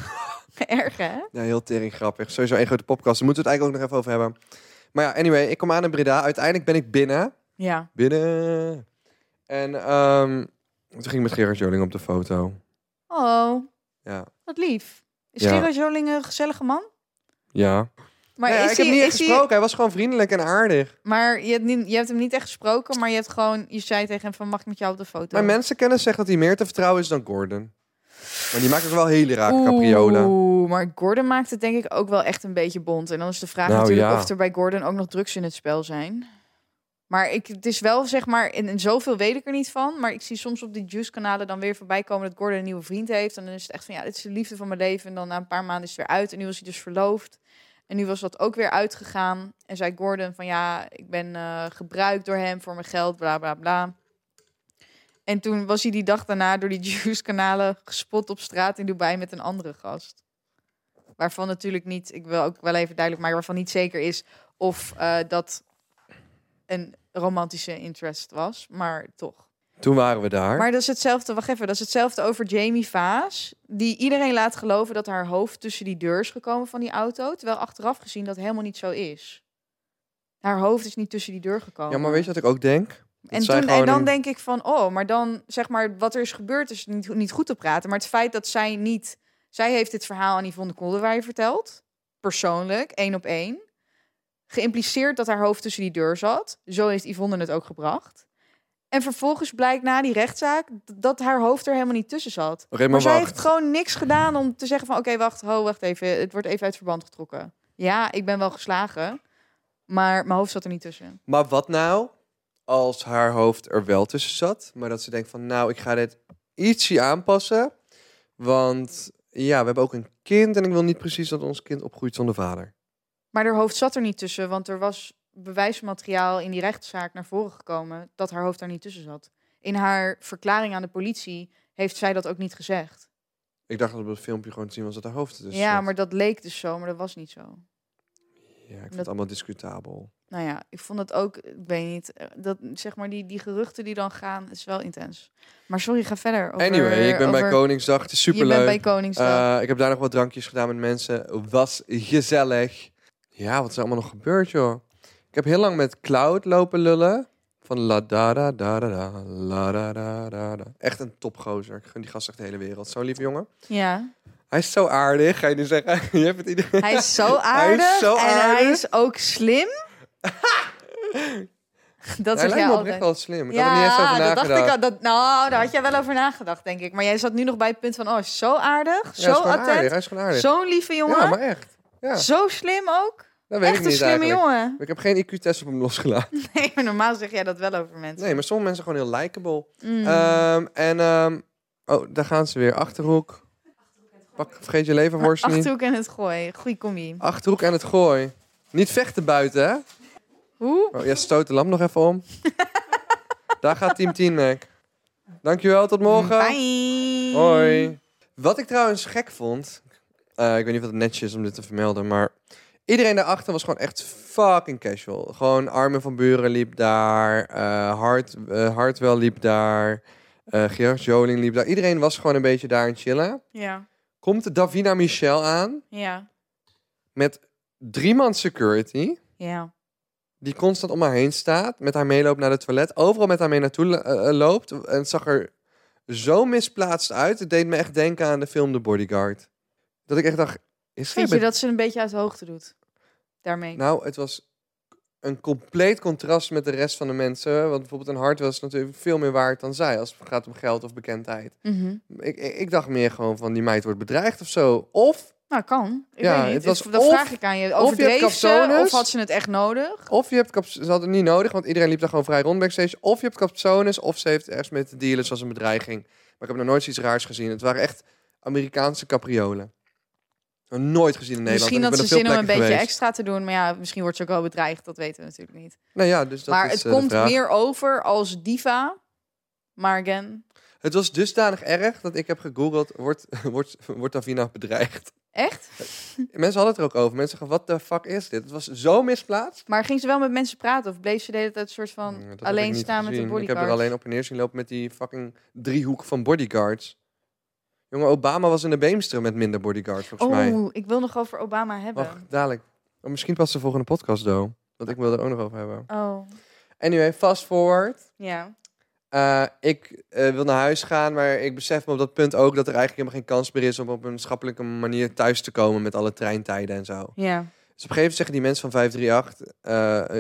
Speaker 1: Erg hè?
Speaker 2: Ja, heel tering grappig. Sowieso één grote podcast. Daar moeten we het eigenlijk ook nog even over hebben. Maar ja, anyway, ik kom aan in Breda. Uiteindelijk ben ik binnen.
Speaker 1: Ja.
Speaker 2: Binnen. En ehm, toen ging ik met Gerard Joling op de foto.
Speaker 1: Oh,
Speaker 2: Ja.
Speaker 1: wat lief. Is
Speaker 2: Ja.
Speaker 1: Gerard Joling een gezellige man?
Speaker 2: Ja.
Speaker 1: Maar, is
Speaker 2: ik heb
Speaker 1: hij,
Speaker 2: niet echt
Speaker 1: is hij-
Speaker 2: gesproken. Hij was gewoon vriendelijk en aardig.
Speaker 1: Maar je hebt, niet, je hebt hem niet echt gesproken, maar je hebt gewoon, je zei tegen hem van mag ik met jou op de foto?
Speaker 2: Mijn mensenkennis zegt dat hij meer te vertrouwen is dan Gordon. Maar die maakt ook wel hele rare capriolen.
Speaker 1: Oeh, maar Gordon maakt het denk ik ook wel echt een beetje bont. En dan is de vraag
Speaker 2: Nou,
Speaker 1: natuurlijk
Speaker 2: ja.
Speaker 1: of er bij Gordon ook nog drugs in het spel zijn. Maar ik, het is wel zeg maar, in, zoveel weet ik er niet van. Maar ik zie soms op die Juice-kanalen dan weer voorbij komen dat Gordon een nieuwe vriend heeft. En dan is het echt van ja, dit is de liefde van mijn leven. En dan na een paar maanden is het weer uit. En nu was hij dus verloofd. En nu was dat ook weer uitgegaan. En zei Gordon van ja, ik ben eh, gebruikt door hem voor mijn geld, bla bla bla. En toen was hij die dag daarna door die [laughs] Juice-kanalen gespot op straat in Dubai met een andere gast. Waarvan natuurlijk niet, ik wil ook wel even duidelijk maken, waarvan niet zeker is of eh, dat een romantische interest was, maar toch.
Speaker 2: Toen waren we daar.
Speaker 1: Maar dat is hetzelfde, wacht even, dat is hetzelfde over Jamie Vaas, die iedereen laat geloven dat haar hoofd tussen die deur is gekomen van die auto, terwijl achteraf gezien dat helemaal niet zo is. Haar hoofd is niet tussen die deur gekomen.
Speaker 2: Ja, maar weet je wat ik ook denk?
Speaker 1: En, toen, en dan
Speaker 2: een-
Speaker 1: denk ik van, oh, maar dan zeg maar wat er is gebeurd is niet, niet goed te praten. Maar het feit dat zij niet, zij heeft dit verhaal aan Yvonne Kolderwij verteld, persoonlijk, één op één, geïmpliceerd dat haar hoofd tussen die deur zat. Zo heeft Yvonne het ook gebracht. En vervolgens blijkt na die rechtszaak dat haar hoofd er helemaal niet tussen zat.
Speaker 2: Oké, maar,
Speaker 1: Maar zij heeft gewoon niks gedaan om te zeggen van, oké, wacht, ho, wacht even, het wordt even uit verband getrokken. Ja, ik ben wel geslagen, maar mijn hoofd zat er niet tussen.
Speaker 2: Maar wat nou als haar hoofd er wel tussen zat, maar dat ze denkt van nou, ik ga dit ietsje aanpassen, want ja, we hebben ook een kind en ik wil niet precies dat ons kind opgroeit zonder vader.
Speaker 1: Maar haar hoofd zat er niet tussen, want er was bewijsmateriaal in die rechtszaak naar voren gekomen dat haar hoofd daar niet tussen zat. In haar verklaring aan de politie heeft zij dat ook niet gezegd.
Speaker 2: Ik dacht dat op het filmpje gewoon te zien was dat haar hoofd er tussen
Speaker 1: ja,
Speaker 2: zat.
Speaker 1: maar dat leek dus zo, maar dat was niet zo.
Speaker 2: Ja, ik vind
Speaker 1: dat-
Speaker 2: het allemaal discutabel.
Speaker 1: Nou ja, ik vond het ook, ik weet niet, dat zeg maar die, die geruchten die dan gaan, is wel intens. Maar sorry, ga verder. Over,
Speaker 2: anyway, ik ben bij Koningsdag, het is
Speaker 1: Je bent
Speaker 2: superleuk.
Speaker 1: bij Koningsdag.
Speaker 2: Eh, ik heb daar nog wat drankjes gedaan met mensen. Was gezellig. Ja, wat is er allemaal nog gebeurd, joh? Ik heb heel lang met Cloud lopen lullen. Van la da da da da da, la da da da da. Echt een topgozer. Ik gun die gast echt de hele wereld. Zo'n lieve jongen.
Speaker 1: ja,
Speaker 2: Hij is zo aardig, ga je nu zeggen. [laughs] je hebt het idee.
Speaker 1: hij is zo aardig
Speaker 2: zo
Speaker 1: en hij is ook slim. [laughs] dat
Speaker 2: lijkt
Speaker 1: jij altijd.
Speaker 2: wel slim. Ik had er niet eens over
Speaker 1: dat dacht
Speaker 2: nagedacht.
Speaker 1: ik al. Dat, nou, daar had jij wel over nagedacht, denk ik. Maar jij zat nu nog bij het punt van, oh, zo aardig,
Speaker 2: Ja,
Speaker 1: zo
Speaker 2: is gewoon aardig.
Speaker 1: attent,
Speaker 2: Hij is gewoon aardig.
Speaker 1: zo'n lieve jongen,
Speaker 2: Ja, maar echt. Ja,
Speaker 1: zo slim ook.
Speaker 2: Dat weet
Speaker 1: Echt
Speaker 2: ik
Speaker 1: een
Speaker 2: niet
Speaker 1: slimme
Speaker 2: eigenlijk.
Speaker 1: jongen.
Speaker 2: Ik heb geen IQ-test op hem losgelaten. [laughs]
Speaker 1: Nee, maar normaal zeg jij dat wel over mensen.
Speaker 2: Nee, maar sommige mensen gewoon heel likable.
Speaker 1: Mm.
Speaker 2: Ehm, en, ehm, oh, daar gaan ze weer. Achterhoek. Pak, vergeet je leverworst niet.
Speaker 1: Achterhoek en het gooi. Goeie combi.
Speaker 2: Achterhoek en het gooi. Niet vechten buiten, hè?
Speaker 1: Hoe?
Speaker 2: Oh, jij stoot de lamp nog even om. [laughs] daar gaat Team 10 Mac. Dankjewel, tot morgen.
Speaker 1: Bye.
Speaker 2: Hoi. Wat ik trouwens gek vond... eh, ik weet niet of het netjes is om dit te vermelden, maar... Iedereen daarachter was gewoon echt fucking casual. Gewoon Armin van Buren liep daar. eh Hart, eh, Hartwell liep daar. Gerard Joling liep daar. Iedereen was gewoon een beetje daar aan het chillen.
Speaker 1: Ja,
Speaker 2: Komt Davina Michel aan
Speaker 1: ja,
Speaker 2: met drie man security.
Speaker 1: ja.
Speaker 2: Die constant om haar heen staat. Met haar meeloopt naar het toilet. Overal met haar mee naartoe loopt. En het zag er zo misplaatst uit. Het deed me echt denken aan de film The Bodyguard. Dat ik echt dacht... Is
Speaker 1: Vind je dat ze een beetje uit de hoogte doet? Daarmee.
Speaker 2: Nou, het was een compleet contrast met de rest van de mensen. Want bijvoorbeeld een hart was natuurlijk veel meer waard dan zij. Als het gaat om geld of bekendheid.
Speaker 1: Mhm.
Speaker 2: Ik, ik, ik dacht meer gewoon van die meid wordt bedreigd of zo. Of,
Speaker 1: Nou, kan. Ik
Speaker 2: Ja,
Speaker 1: weet niet.
Speaker 2: het was
Speaker 1: dat
Speaker 2: of-
Speaker 1: vraag ik aan je.
Speaker 2: of je hebt
Speaker 1: ze of had ze het echt nodig?
Speaker 2: of je hebt ze hadden het niet nodig, want iedereen liep daar gewoon vrij rond backstage. Of je hebt capsones, of ze heeft ergens mee te dealen zoals een bedreiging. Maar ik heb nog nooit zoiets raars gezien. Het waren echt Amerikaanse capriolen. Nog nooit gezien in Nederland.
Speaker 1: Misschien
Speaker 2: en
Speaker 1: dat ze zin om een beetje
Speaker 2: geweest.
Speaker 1: extra te doen. Maar ja, misschien wordt ze ook wel bedreigd. Dat weten we natuurlijk niet.
Speaker 2: Nou ja, dus dat
Speaker 1: maar
Speaker 2: is,
Speaker 1: het
Speaker 2: eh,
Speaker 1: komt meer over als diva. Maar again,
Speaker 2: Het was dusdanig erg dat ik heb gegoogeld, wordt, [laughs] wordt, wordt Davina bedreigd?
Speaker 1: echt? [laughs]
Speaker 2: Mensen hadden het er ook over. Mensen zeggen, wat de fuck is dit? Het was zo misplaatst.
Speaker 1: Maar ging ze wel met mensen praten? Of bleef ze de hele tijd een soort van
Speaker 2: Mm,
Speaker 1: alleen staan met de
Speaker 2: gezien. Ik heb er alleen op en neer zien lopen met die fucking driehoek van bodyguards. Jongen, Obama was in de Beemster met minder bodyguards, volgens mij.
Speaker 1: Oh, ik wil nog over Obama hebben.
Speaker 2: Wacht, dadelijk. Oh, misschien pas de volgende podcast, do. Want ik wil er ook nog over hebben.
Speaker 1: Oh,
Speaker 2: Anyway, fast forward.
Speaker 1: ja.
Speaker 2: Eh, ik eh, wil naar huis gaan, maar ik besef me op dat punt ook dat er eigenlijk helemaal geen kans meer is om op een schappelijke manier thuis te komen met alle treintijden en zo.
Speaker 1: Ja.
Speaker 2: Dus op een gegeven moment zeggen die mensen van 538,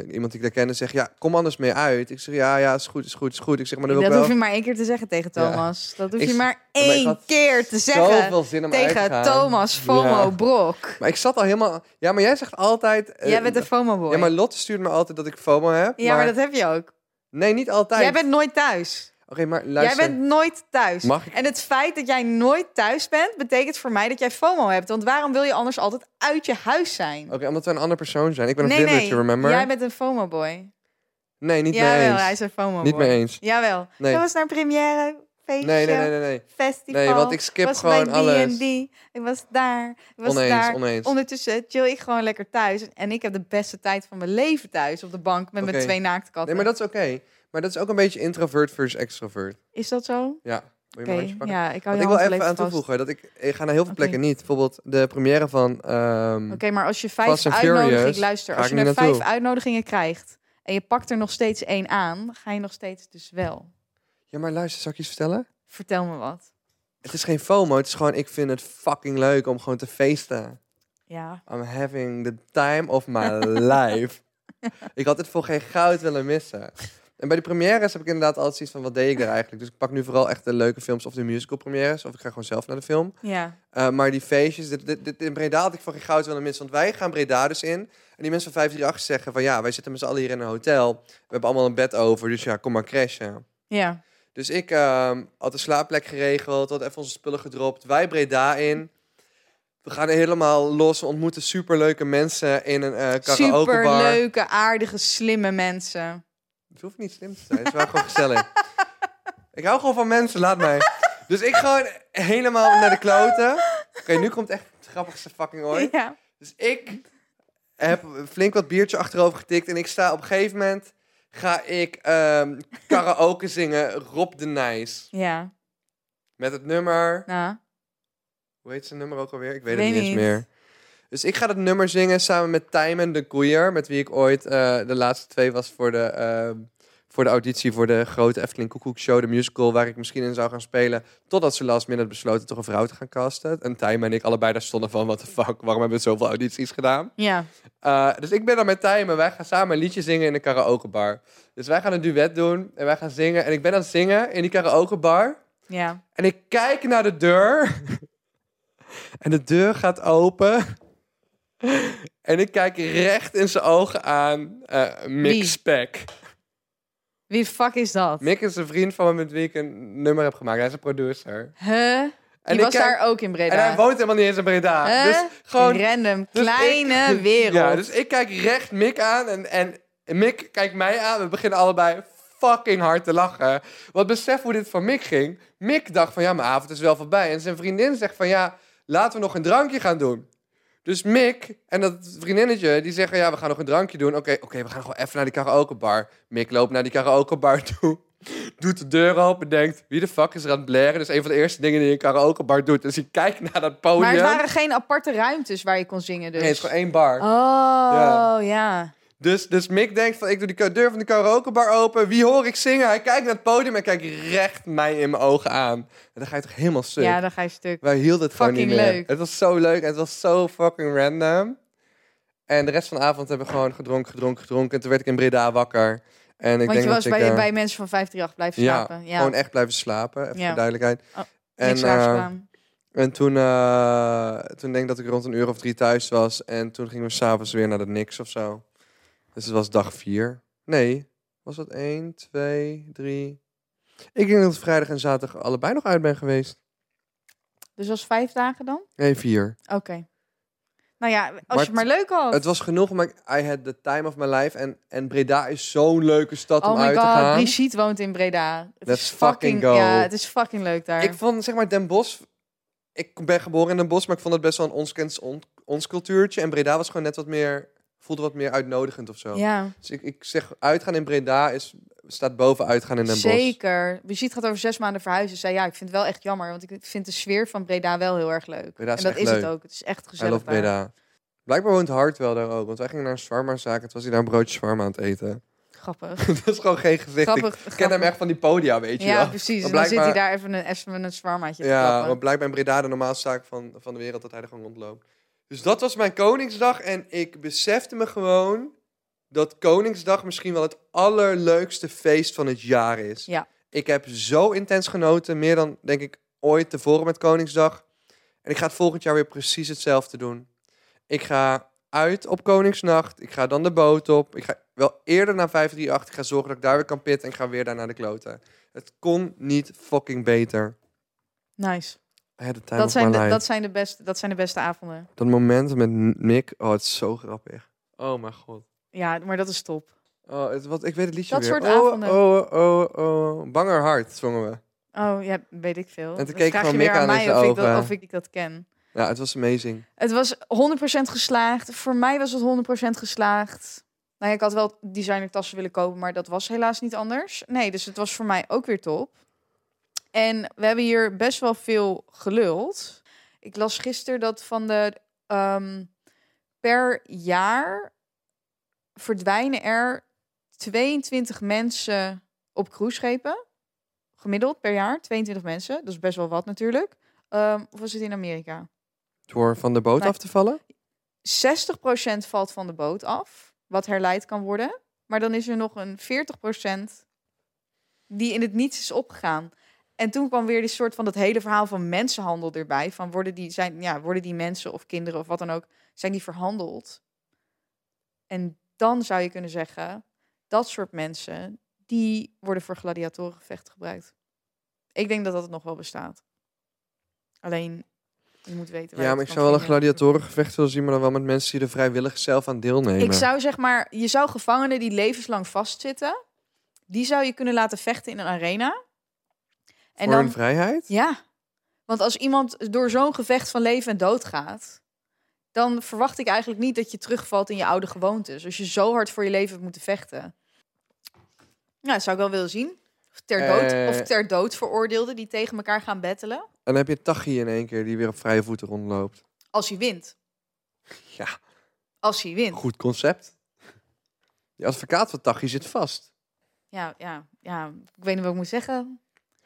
Speaker 2: eh, iemand die ik daar kende, zegt ja, kom anders mee uit. Ik zeg ja, ja, is goed, is goed, is goed. Ik zeg maar dan wil
Speaker 1: Dat
Speaker 2: ik
Speaker 1: hoef
Speaker 2: wel
Speaker 1: je maar één keer te zeggen tegen
Speaker 2: Ja.
Speaker 1: Thomas. Dat hoef
Speaker 2: Ik
Speaker 1: je maar
Speaker 2: maar
Speaker 1: één keer te zeggen
Speaker 2: zin
Speaker 1: tegen. Thomas FOMO
Speaker 2: Ja.
Speaker 1: Brok.
Speaker 2: Maar ik zat al helemaal, ja, maar jij zegt altijd. eh,
Speaker 1: Jij bent een FOMO boy.
Speaker 2: Ja, maar Lotte stuurt me altijd dat ik FOMO heb.
Speaker 1: Ja, maar dat heb je ook.
Speaker 2: Nee, niet altijd.
Speaker 1: Jij bent nooit thuis.
Speaker 2: Oké, maar luister.
Speaker 1: Jij bent nooit thuis.
Speaker 2: Mag ik-
Speaker 1: En het feit dat jij nooit thuis bent, betekent voor mij dat jij FOMO hebt. Want waarom wil je anders altijd uit je huis zijn?
Speaker 2: Oké, omdat we een andere persoon zijn. Ik ben een
Speaker 1: nee, nee.
Speaker 2: remember?
Speaker 1: Jij bent een FOMO boy.
Speaker 2: Nee, niet mee
Speaker 1: Jawel,
Speaker 2: eens.
Speaker 1: hij is een FOMO
Speaker 2: Niet mee eens.
Speaker 1: Jawel.
Speaker 2: Nee.
Speaker 1: Jij was naar première, feestje,
Speaker 2: Nee, nee, nee, nee, nee.
Speaker 1: festival.
Speaker 2: Nee, want ik skip
Speaker 1: was
Speaker 2: gewoon
Speaker 1: bij
Speaker 2: alles.
Speaker 1: D&D. Ik was daar. Ik was
Speaker 2: Oneens,
Speaker 1: daar.
Speaker 2: oneens.
Speaker 1: Ondertussen chill ik gewoon lekker thuis. En ik heb de beste tijd van mijn leven thuis op de bank met mijn twee naakte katten.
Speaker 2: Nee, maar dat is oké. Maar dat is ook een beetje introvert versus extrovert.
Speaker 1: Is dat zo?
Speaker 2: Ja. Wil je pakken?
Speaker 1: ja, ik hou
Speaker 2: Want
Speaker 1: je
Speaker 2: ik wil even aan toevoegen dat ik, ik ga naar heel veel plekken niet. Bijvoorbeeld de première van... ehm,
Speaker 1: Oké, maar als je vijf uitnodigingen... Luister, als je er vijf uitnodigingen krijgt... en je pakt er nog steeds één aan... ga je nog steeds dus wel.
Speaker 2: Ja, maar luister, zal ik je iets vertellen?
Speaker 1: Vertel me wat.
Speaker 2: Het is geen FOMO, het is gewoon, ik vind het fucking leuk om gewoon te feesten.
Speaker 1: Ja.
Speaker 2: I'm having the time of my [laughs] life. ik had het voor geen goud willen missen. En bij de premières heb ik inderdaad altijd zoiets van, wat deed ik daar eigenlijk? Dus ik pak nu vooral echt de leuke films of de musical premières. Of ik ga gewoon zelf naar de film.
Speaker 1: Ja.
Speaker 2: Uh, maar die feestjes, dit, dit, dit- in Breda had ik voor geen goud willen missen. Want wij gaan Breda dus in. En die mensen van 538 zeggen van, ja, wij zitten met z'n allen hier in een hotel. We hebben allemaal een bed over, dus ja, kom maar crashen.
Speaker 1: Ja.
Speaker 2: Dus ik ehm, had een slaapplek geregeld, had even onze spullen gedropt. Wij Breda in. We gaan helemaal los. We ontmoeten superleuke mensen in een uh, karaoke
Speaker 1: Super
Speaker 2: bar.
Speaker 1: leuke, aardige, slimme mensen.
Speaker 2: Het hoeft niet slim te zijn. Het is wel gewoon gezellig. Ik hou gewoon van mensen, laat mij. Dus ik gewoon helemaal naar de kloten. Oké, nu komt echt het grappigste fucking ooit.
Speaker 1: Ja.
Speaker 2: Dus ik heb flink wat biertje achterover getikt. En ik sta op een gegeven moment... Ga ik ehm, karaoke zingen Rob de Nijs.
Speaker 1: Ja.
Speaker 2: Met het nummer...
Speaker 1: Nou.
Speaker 2: Hoe heet zijn nummer ook alweer? Ik weet,
Speaker 1: Weet
Speaker 2: het niet eens
Speaker 1: niet.
Speaker 2: meer. Dus ik ga dat nummer zingen samen met Tijmen de Koeier. Met wie ik ooit eh, de laatste twee was voor de, ehm, voor de auditie voor de grote Efteling Koekoek Show. De musical waar ik misschien in zou gaan spelen. Totdat ze last minute besloten toch een vrouw te gaan casten. En Tijmen en ik allebei daar stonden van, what the fuck, waarom hebben we zoveel audities gedaan?
Speaker 1: Ja.
Speaker 2: Uh, dus ik ben dan met Tijmen. Wij gaan samen een liedje zingen in een karaokebar. Dus wij gaan een duet doen en wij gaan zingen. En ik ben aan het zingen in die karaokebar.
Speaker 1: Ja.
Speaker 2: En ik kijk naar de deur. [laughs] en de deur gaat open. [laughs] en ik kijk recht in zijn ogen aan eh Mick
Speaker 1: Wie?
Speaker 2: Speck.
Speaker 1: Wie fuck is dat?
Speaker 2: Mick is een vriend van me met wie ik een nummer heb gemaakt. Hij is een producer.
Speaker 1: Huh?
Speaker 2: En
Speaker 1: Die
Speaker 2: ik
Speaker 1: was
Speaker 2: kijk-
Speaker 1: daar ook in Breda.
Speaker 2: En hij woont helemaal niet eens in Breda.
Speaker 1: Huh?
Speaker 2: Dus gewoon...
Speaker 1: Random,
Speaker 2: dus
Speaker 1: kleine [laughs]
Speaker 2: ik-
Speaker 1: wereld.
Speaker 2: Ja, dus ik kijk recht Mick aan en, en Mick kijkt mij aan. We beginnen allebei fucking hard te lachen. Want besef hoe dit van Mick ging. Mick dacht van ja, mijn avond is wel voorbij. En zijn vriendin zegt van ja, laten we nog een drankje gaan doen. Dus Mick en dat vriendinnetje, die zeggen ja, we gaan nog een drankje doen. Oké, oké, we gaan gewoon even naar die karaokebar. Mick loopt naar die karaokebar toe. [laughs] Doet de deur open, denkt, wie de fuck is er aan het blaren? Dus een van de eerste dingen die je in een karaokebar doet. Dus hij kijkt naar dat podium.
Speaker 1: maar het waren geen aparte ruimtes waar je kon zingen dus.
Speaker 2: Nee, het is gewoon één bar.
Speaker 1: Oh, ja.
Speaker 2: Dus, dus Mick denkt van, ik doe die ka- deur van de karaokebar open. Wie hoor ik zingen? Hij kijkt naar het podium en kijkt recht mij in mijn ogen aan. En dan ga je toch helemaal stuk.
Speaker 1: Ja, dan ga je stuk.
Speaker 2: Wij hielden het gewoon niet
Speaker 1: Fucking
Speaker 2: meer.
Speaker 1: leuk.
Speaker 2: Het was zo leuk en het was zo fucking random. En de rest van de avond hebben we gewoon gedronken, gedronken, gedronken. En toen werd ik in Breda wakker. En ik
Speaker 1: Want
Speaker 2: denk
Speaker 1: je was
Speaker 2: dat
Speaker 1: bij,
Speaker 2: ik, eh,
Speaker 1: bij mensen van 538 blijven slapen. Ja,
Speaker 2: gewoon echt blijven slapen. Even
Speaker 1: Ja.
Speaker 2: voor duidelijkheid.
Speaker 1: Oh,
Speaker 2: en,
Speaker 1: gedaan.
Speaker 2: en toen, eh, toen denk ik dat ik rond een uur of drie thuis was. En toen gingen we s'avonds weer naar de Nix of zo. Dus het was dag vier. Nee, was dat één, twee, drie. Ik denk dat ik vrijdag en zaterdag allebei nog uit ben geweest.
Speaker 1: Dus was vijf dagen dan?
Speaker 2: Nee, vier.
Speaker 1: Oké. Nou ja, als
Speaker 2: Maar
Speaker 1: je het maar leuk had.
Speaker 2: Het was genoeg, maar I had the time of my life. En, en Breda is zo'n leuke stad
Speaker 1: oh
Speaker 2: om
Speaker 1: my
Speaker 2: uit te
Speaker 1: god,
Speaker 2: gaan.
Speaker 1: Brigitte woont in Breda. Het
Speaker 2: Let's
Speaker 1: is
Speaker 2: fucking go.
Speaker 1: Ja, het is fucking leuk daar.
Speaker 2: Ik vond, zeg maar, Den Bosch... Ik ben geboren in Den Bosch, maar ik vond het best wel een ons, kent- on- ons cultuurtje. En Breda was gewoon net wat meer... Voelde wat meer uitnodigend of zo.
Speaker 1: ja,
Speaker 2: Dus ik, ik zeg, uitgaan in Breda is, staat boven uitgaan in Den Bosch.
Speaker 1: zeker. Brigitte gaat over zes maanden verhuizen. Ze zei ja, ik vind het wel echt jammer, want ik vind de sfeer van Breda wel heel erg leuk.
Speaker 2: Breda is
Speaker 1: en dat
Speaker 2: echt
Speaker 1: is het
Speaker 2: leuk.
Speaker 1: ook. Het is echt gezellig.
Speaker 2: Breda. Blijkbaar woont Hart wel daar ook. Want wij gingen naar een shawarma-zaak. Het was hij daar een broodje shawarma aan het eten.
Speaker 1: Grappig. [laughs]
Speaker 2: dat is gewoon geen gezicht.
Speaker 1: Grappig.
Speaker 2: Ik ken hem echt van die podia, weet je
Speaker 1: Ja,
Speaker 2: wel.
Speaker 1: precies. En dan zit hij daar even een, even een zwarmaatje te
Speaker 2: Ja, maar blijkbaar in Breda de normaalste zaak van, van de wereld dat hij er gewoon rondloopt. Dus dat was mijn Koningsdag. En ik besefte me gewoon dat Koningsdag misschien wel het allerleukste feest van het jaar is.
Speaker 1: Ja.
Speaker 2: Ik heb zo intens genoten. Meer dan, denk ik, ooit tevoren met Koningsdag. En ik ga het volgend jaar weer precies hetzelfde doen. Ik ga uit op Koningsnacht. Ik ga dan de boot op. Ik ga wel eerder naar 538. Ik ga zorgen dat ik daar weer kan pitten. En ik ga weer daar naar de kloten. Het kon niet fucking beter.
Speaker 1: Nice. Dat zijn, de, dat, zijn de beste, dat zijn de beste avonden.
Speaker 2: Dat moment met Nick. Oh, het is zo grappig. Oh mijn god.
Speaker 1: Ja, maar dat is top.
Speaker 2: Oh, het, wat, ik weet het liedje
Speaker 1: Dat
Speaker 2: weer.
Speaker 1: soort
Speaker 2: oh,
Speaker 1: avonden.
Speaker 2: Oh, oh, oh. Banger hart zongen we.
Speaker 1: Oh, ja, weet ik veel.
Speaker 2: En toen keek gewoon Mick aan
Speaker 1: mij of ik, dat,
Speaker 2: ogen.
Speaker 1: of ik dat ken.
Speaker 2: Ja, het was amazing.
Speaker 1: Het was 100% geslaagd. Voor mij was het 100% geslaagd. Nou ja, ik had wel designertassen willen kopen, maar dat was helaas niet anders. Nee, dus het was voor mij ook weer top. En we hebben hier best wel veel geluld. Ik las gisteren dat van de ehm, per jaar verdwijnen er 22 mensen op cruiseschepen. Gemiddeld per jaar, 22 mensen. Dat is best wel wat natuurlijk. Ehm, of was het in Amerika?
Speaker 2: Door van de boot af te vallen?
Speaker 1: 60% valt van de boot af, wat herleid kan worden. Maar dan is er nog een 40% die in het niets is opgegaan. En toen kwam weer die soort van dat hele verhaal van mensenhandel erbij. Van worden die, zijn, ja, worden die mensen of kinderen of wat dan ook, zijn die verhandeld? En dan zou je kunnen zeggen, dat soort mensen, die worden voor gladiatorengevechten gebruikt. Ik denk dat dat nog wel bestaat. Alleen, je moet weten waar
Speaker 2: Ja, maar ik zou wel een gladiatorengevecht willen zien, maar dan wel met mensen die er vrijwillig zelf aan deelnemen.
Speaker 1: Ik zou zeg maar, je zou gevangenen die levenslang vastzitten, die zou je kunnen laten vechten in een arena. En
Speaker 2: Voor
Speaker 1: dan,
Speaker 2: hun vrijheid?
Speaker 1: ja, want als iemand door zo'n gevecht van leven en dood gaat, dan verwacht ik eigenlijk niet dat je terugvalt in je oude gewoontes. Als je zo hard voor je leven hebt moeten vechten. Ja, dat zou ik wel willen zien. Of ter dood,
Speaker 2: Eh.
Speaker 1: of ter dood veroordeelden die tegen elkaar gaan battelen.
Speaker 2: En dan heb je Tachi in één keer die weer op vrije voeten rondloopt.
Speaker 1: Als hij wint.
Speaker 2: Ja,
Speaker 1: Als hij wint.
Speaker 2: goed concept. Die advocaat van Tachi zit vast.
Speaker 1: Ja, ja, ja, ik weet niet wat ik moet zeggen.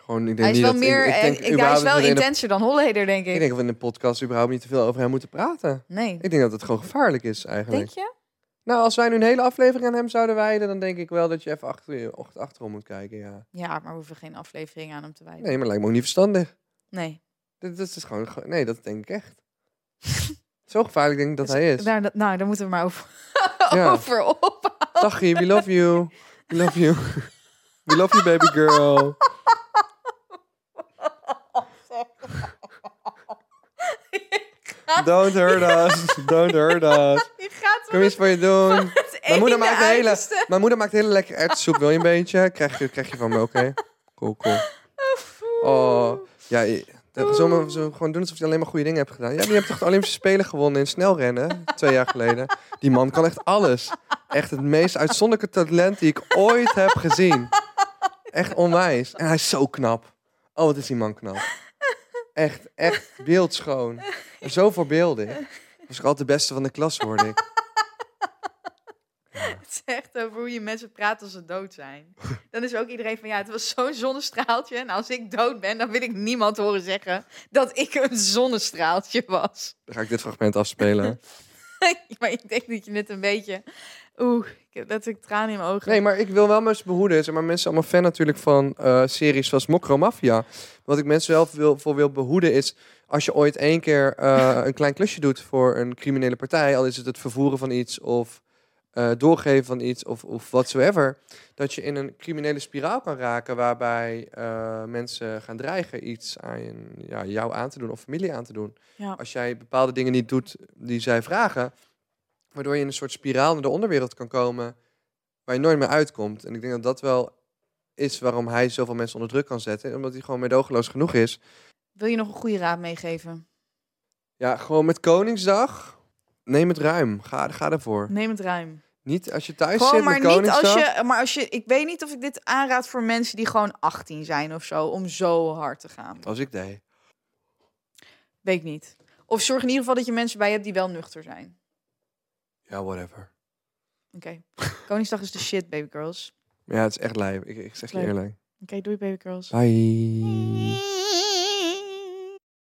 Speaker 2: Gewoon, ik denk
Speaker 1: Hij is
Speaker 2: niet
Speaker 1: wel
Speaker 2: dat,
Speaker 1: meer,
Speaker 2: ik, ik denk
Speaker 1: ik- hij is wel
Speaker 2: dat
Speaker 1: intenser dan Holleder, denk ik.
Speaker 2: Ik denk dat we in de podcast überhaupt niet te veel over hem moeten praten.
Speaker 1: Nee.
Speaker 2: Ik denk dat het gewoon gevaarlijk is eigenlijk.
Speaker 1: Denk je?
Speaker 2: Nou, als wij nu een hele aflevering aan hem zouden wijden, dan denk ik wel dat je even achter achterom moet kijken, ja.
Speaker 1: Ja, maar we hoeven geen aflevering aan hem te wijden.
Speaker 2: Nee, maar lijkt me ook niet verstandig.
Speaker 1: Nee.
Speaker 2: Dit, dit is gewoon, ge- nee, dat denk ik echt. [laughs] Zo gevaarlijk denk ik dat hij is.
Speaker 1: Daar, dat- nou, daar moeten we maar over,
Speaker 2: Ja. [laughs]
Speaker 1: over op.
Speaker 2: Tachi, we love you. We love you. [laughs] We love you, baby girl. [laughs] Don't hurt us. Don't hurt us. [laughs]
Speaker 1: Je gaat
Speaker 2: Kom iets voor je doen. [laughs] Mijn moeder, maakt een hele, mijn moeder maakt hele lekker erwtensoep. Wil je een beetje? Krijg je, krijg je van me, oké? Cool, cool. Oh, ja, je- dat- zo, zo gewoon doen alsof je alleen maar goede dingen hebt gedaan. Ja, die hebt toch de Olympische Spelen gewonnen in snelrennen, twee jaar geleden. Die man kan echt alles. Echt het meest uitzonderlijke talent die ik ooit heb gezien. Echt onwijs. En hij is zo knap. Oh, wat is die man knap. Echt, echt beeldschoon. En zo voorbeeldig. Was ik altijd de beste van de klas, hoorde ik. [laughs]
Speaker 1: Het zegt over hoe je mensen praat als ze dood zijn. Dan is ook iedereen van, ja, het was zo'n zonnestraaltje. En als ik dood ben, dan wil ik niemand horen zeggen dat ik een zonnestraaltje was.
Speaker 2: Dan ga ik dit fragment afspelen. [laughs]
Speaker 1: maar ik denk dat je net een beetje... Oeh, ik heb letterlijk tranen in mijn ogen.
Speaker 2: Nee, maar ik wil wel mensen behoeden. Zeg maar mensen zijn allemaal fan natuurlijk van eh, series zoals Mokro Mafia. Wat ik mensen wel wil, voor wil behoeden is... als je ooit één keer eh, een klein klusje doet voor een criminele partij... al is het het vervoeren van iets of eh, doorgeven van iets of, of whatsoever, dat je in een criminele spiraal kan raken waarbij mensen gaan dreigen iets aan je- ja, jou aan te doen of familie aan te doen.
Speaker 1: Ja.
Speaker 2: Als jij bepaalde dingen niet doet die zij vragen, waardoor je in een soort spiraal naar de onderwereld kan komen waar je nooit meer uitkomt. En ik denk dat dat wel is waarom hij zoveel mensen onder druk kan zetten, omdat hij gewoon meedogenloos genoeg is.
Speaker 1: Wil je nog een goede raad meegeven?
Speaker 2: Ja, gewoon met Koningsdag. Neem het ruim. Ga, ga ervoor.
Speaker 1: Neem het ruim.
Speaker 2: Niet als je thuis
Speaker 1: Gewoon,
Speaker 2: zit
Speaker 1: maar
Speaker 2: met
Speaker 1: niet
Speaker 2: Koningsdag.
Speaker 1: als je, maar als je, ik weet niet of ik dit aanraad voor mensen die gewoon 18 zijn of zo, om zo hard te gaan.
Speaker 2: Als ik deed.
Speaker 1: Weet ik niet. Of zorg in ieder geval dat je mensen bij hebt die wel nuchter zijn.
Speaker 2: Ja, whatever.
Speaker 1: Oké. Koningsdag is de shit, baby girls.
Speaker 2: Ja, het is echt lijp. Ik, ik zeg je eerlijk.
Speaker 1: Oké, doei baby girls.
Speaker 2: Bye.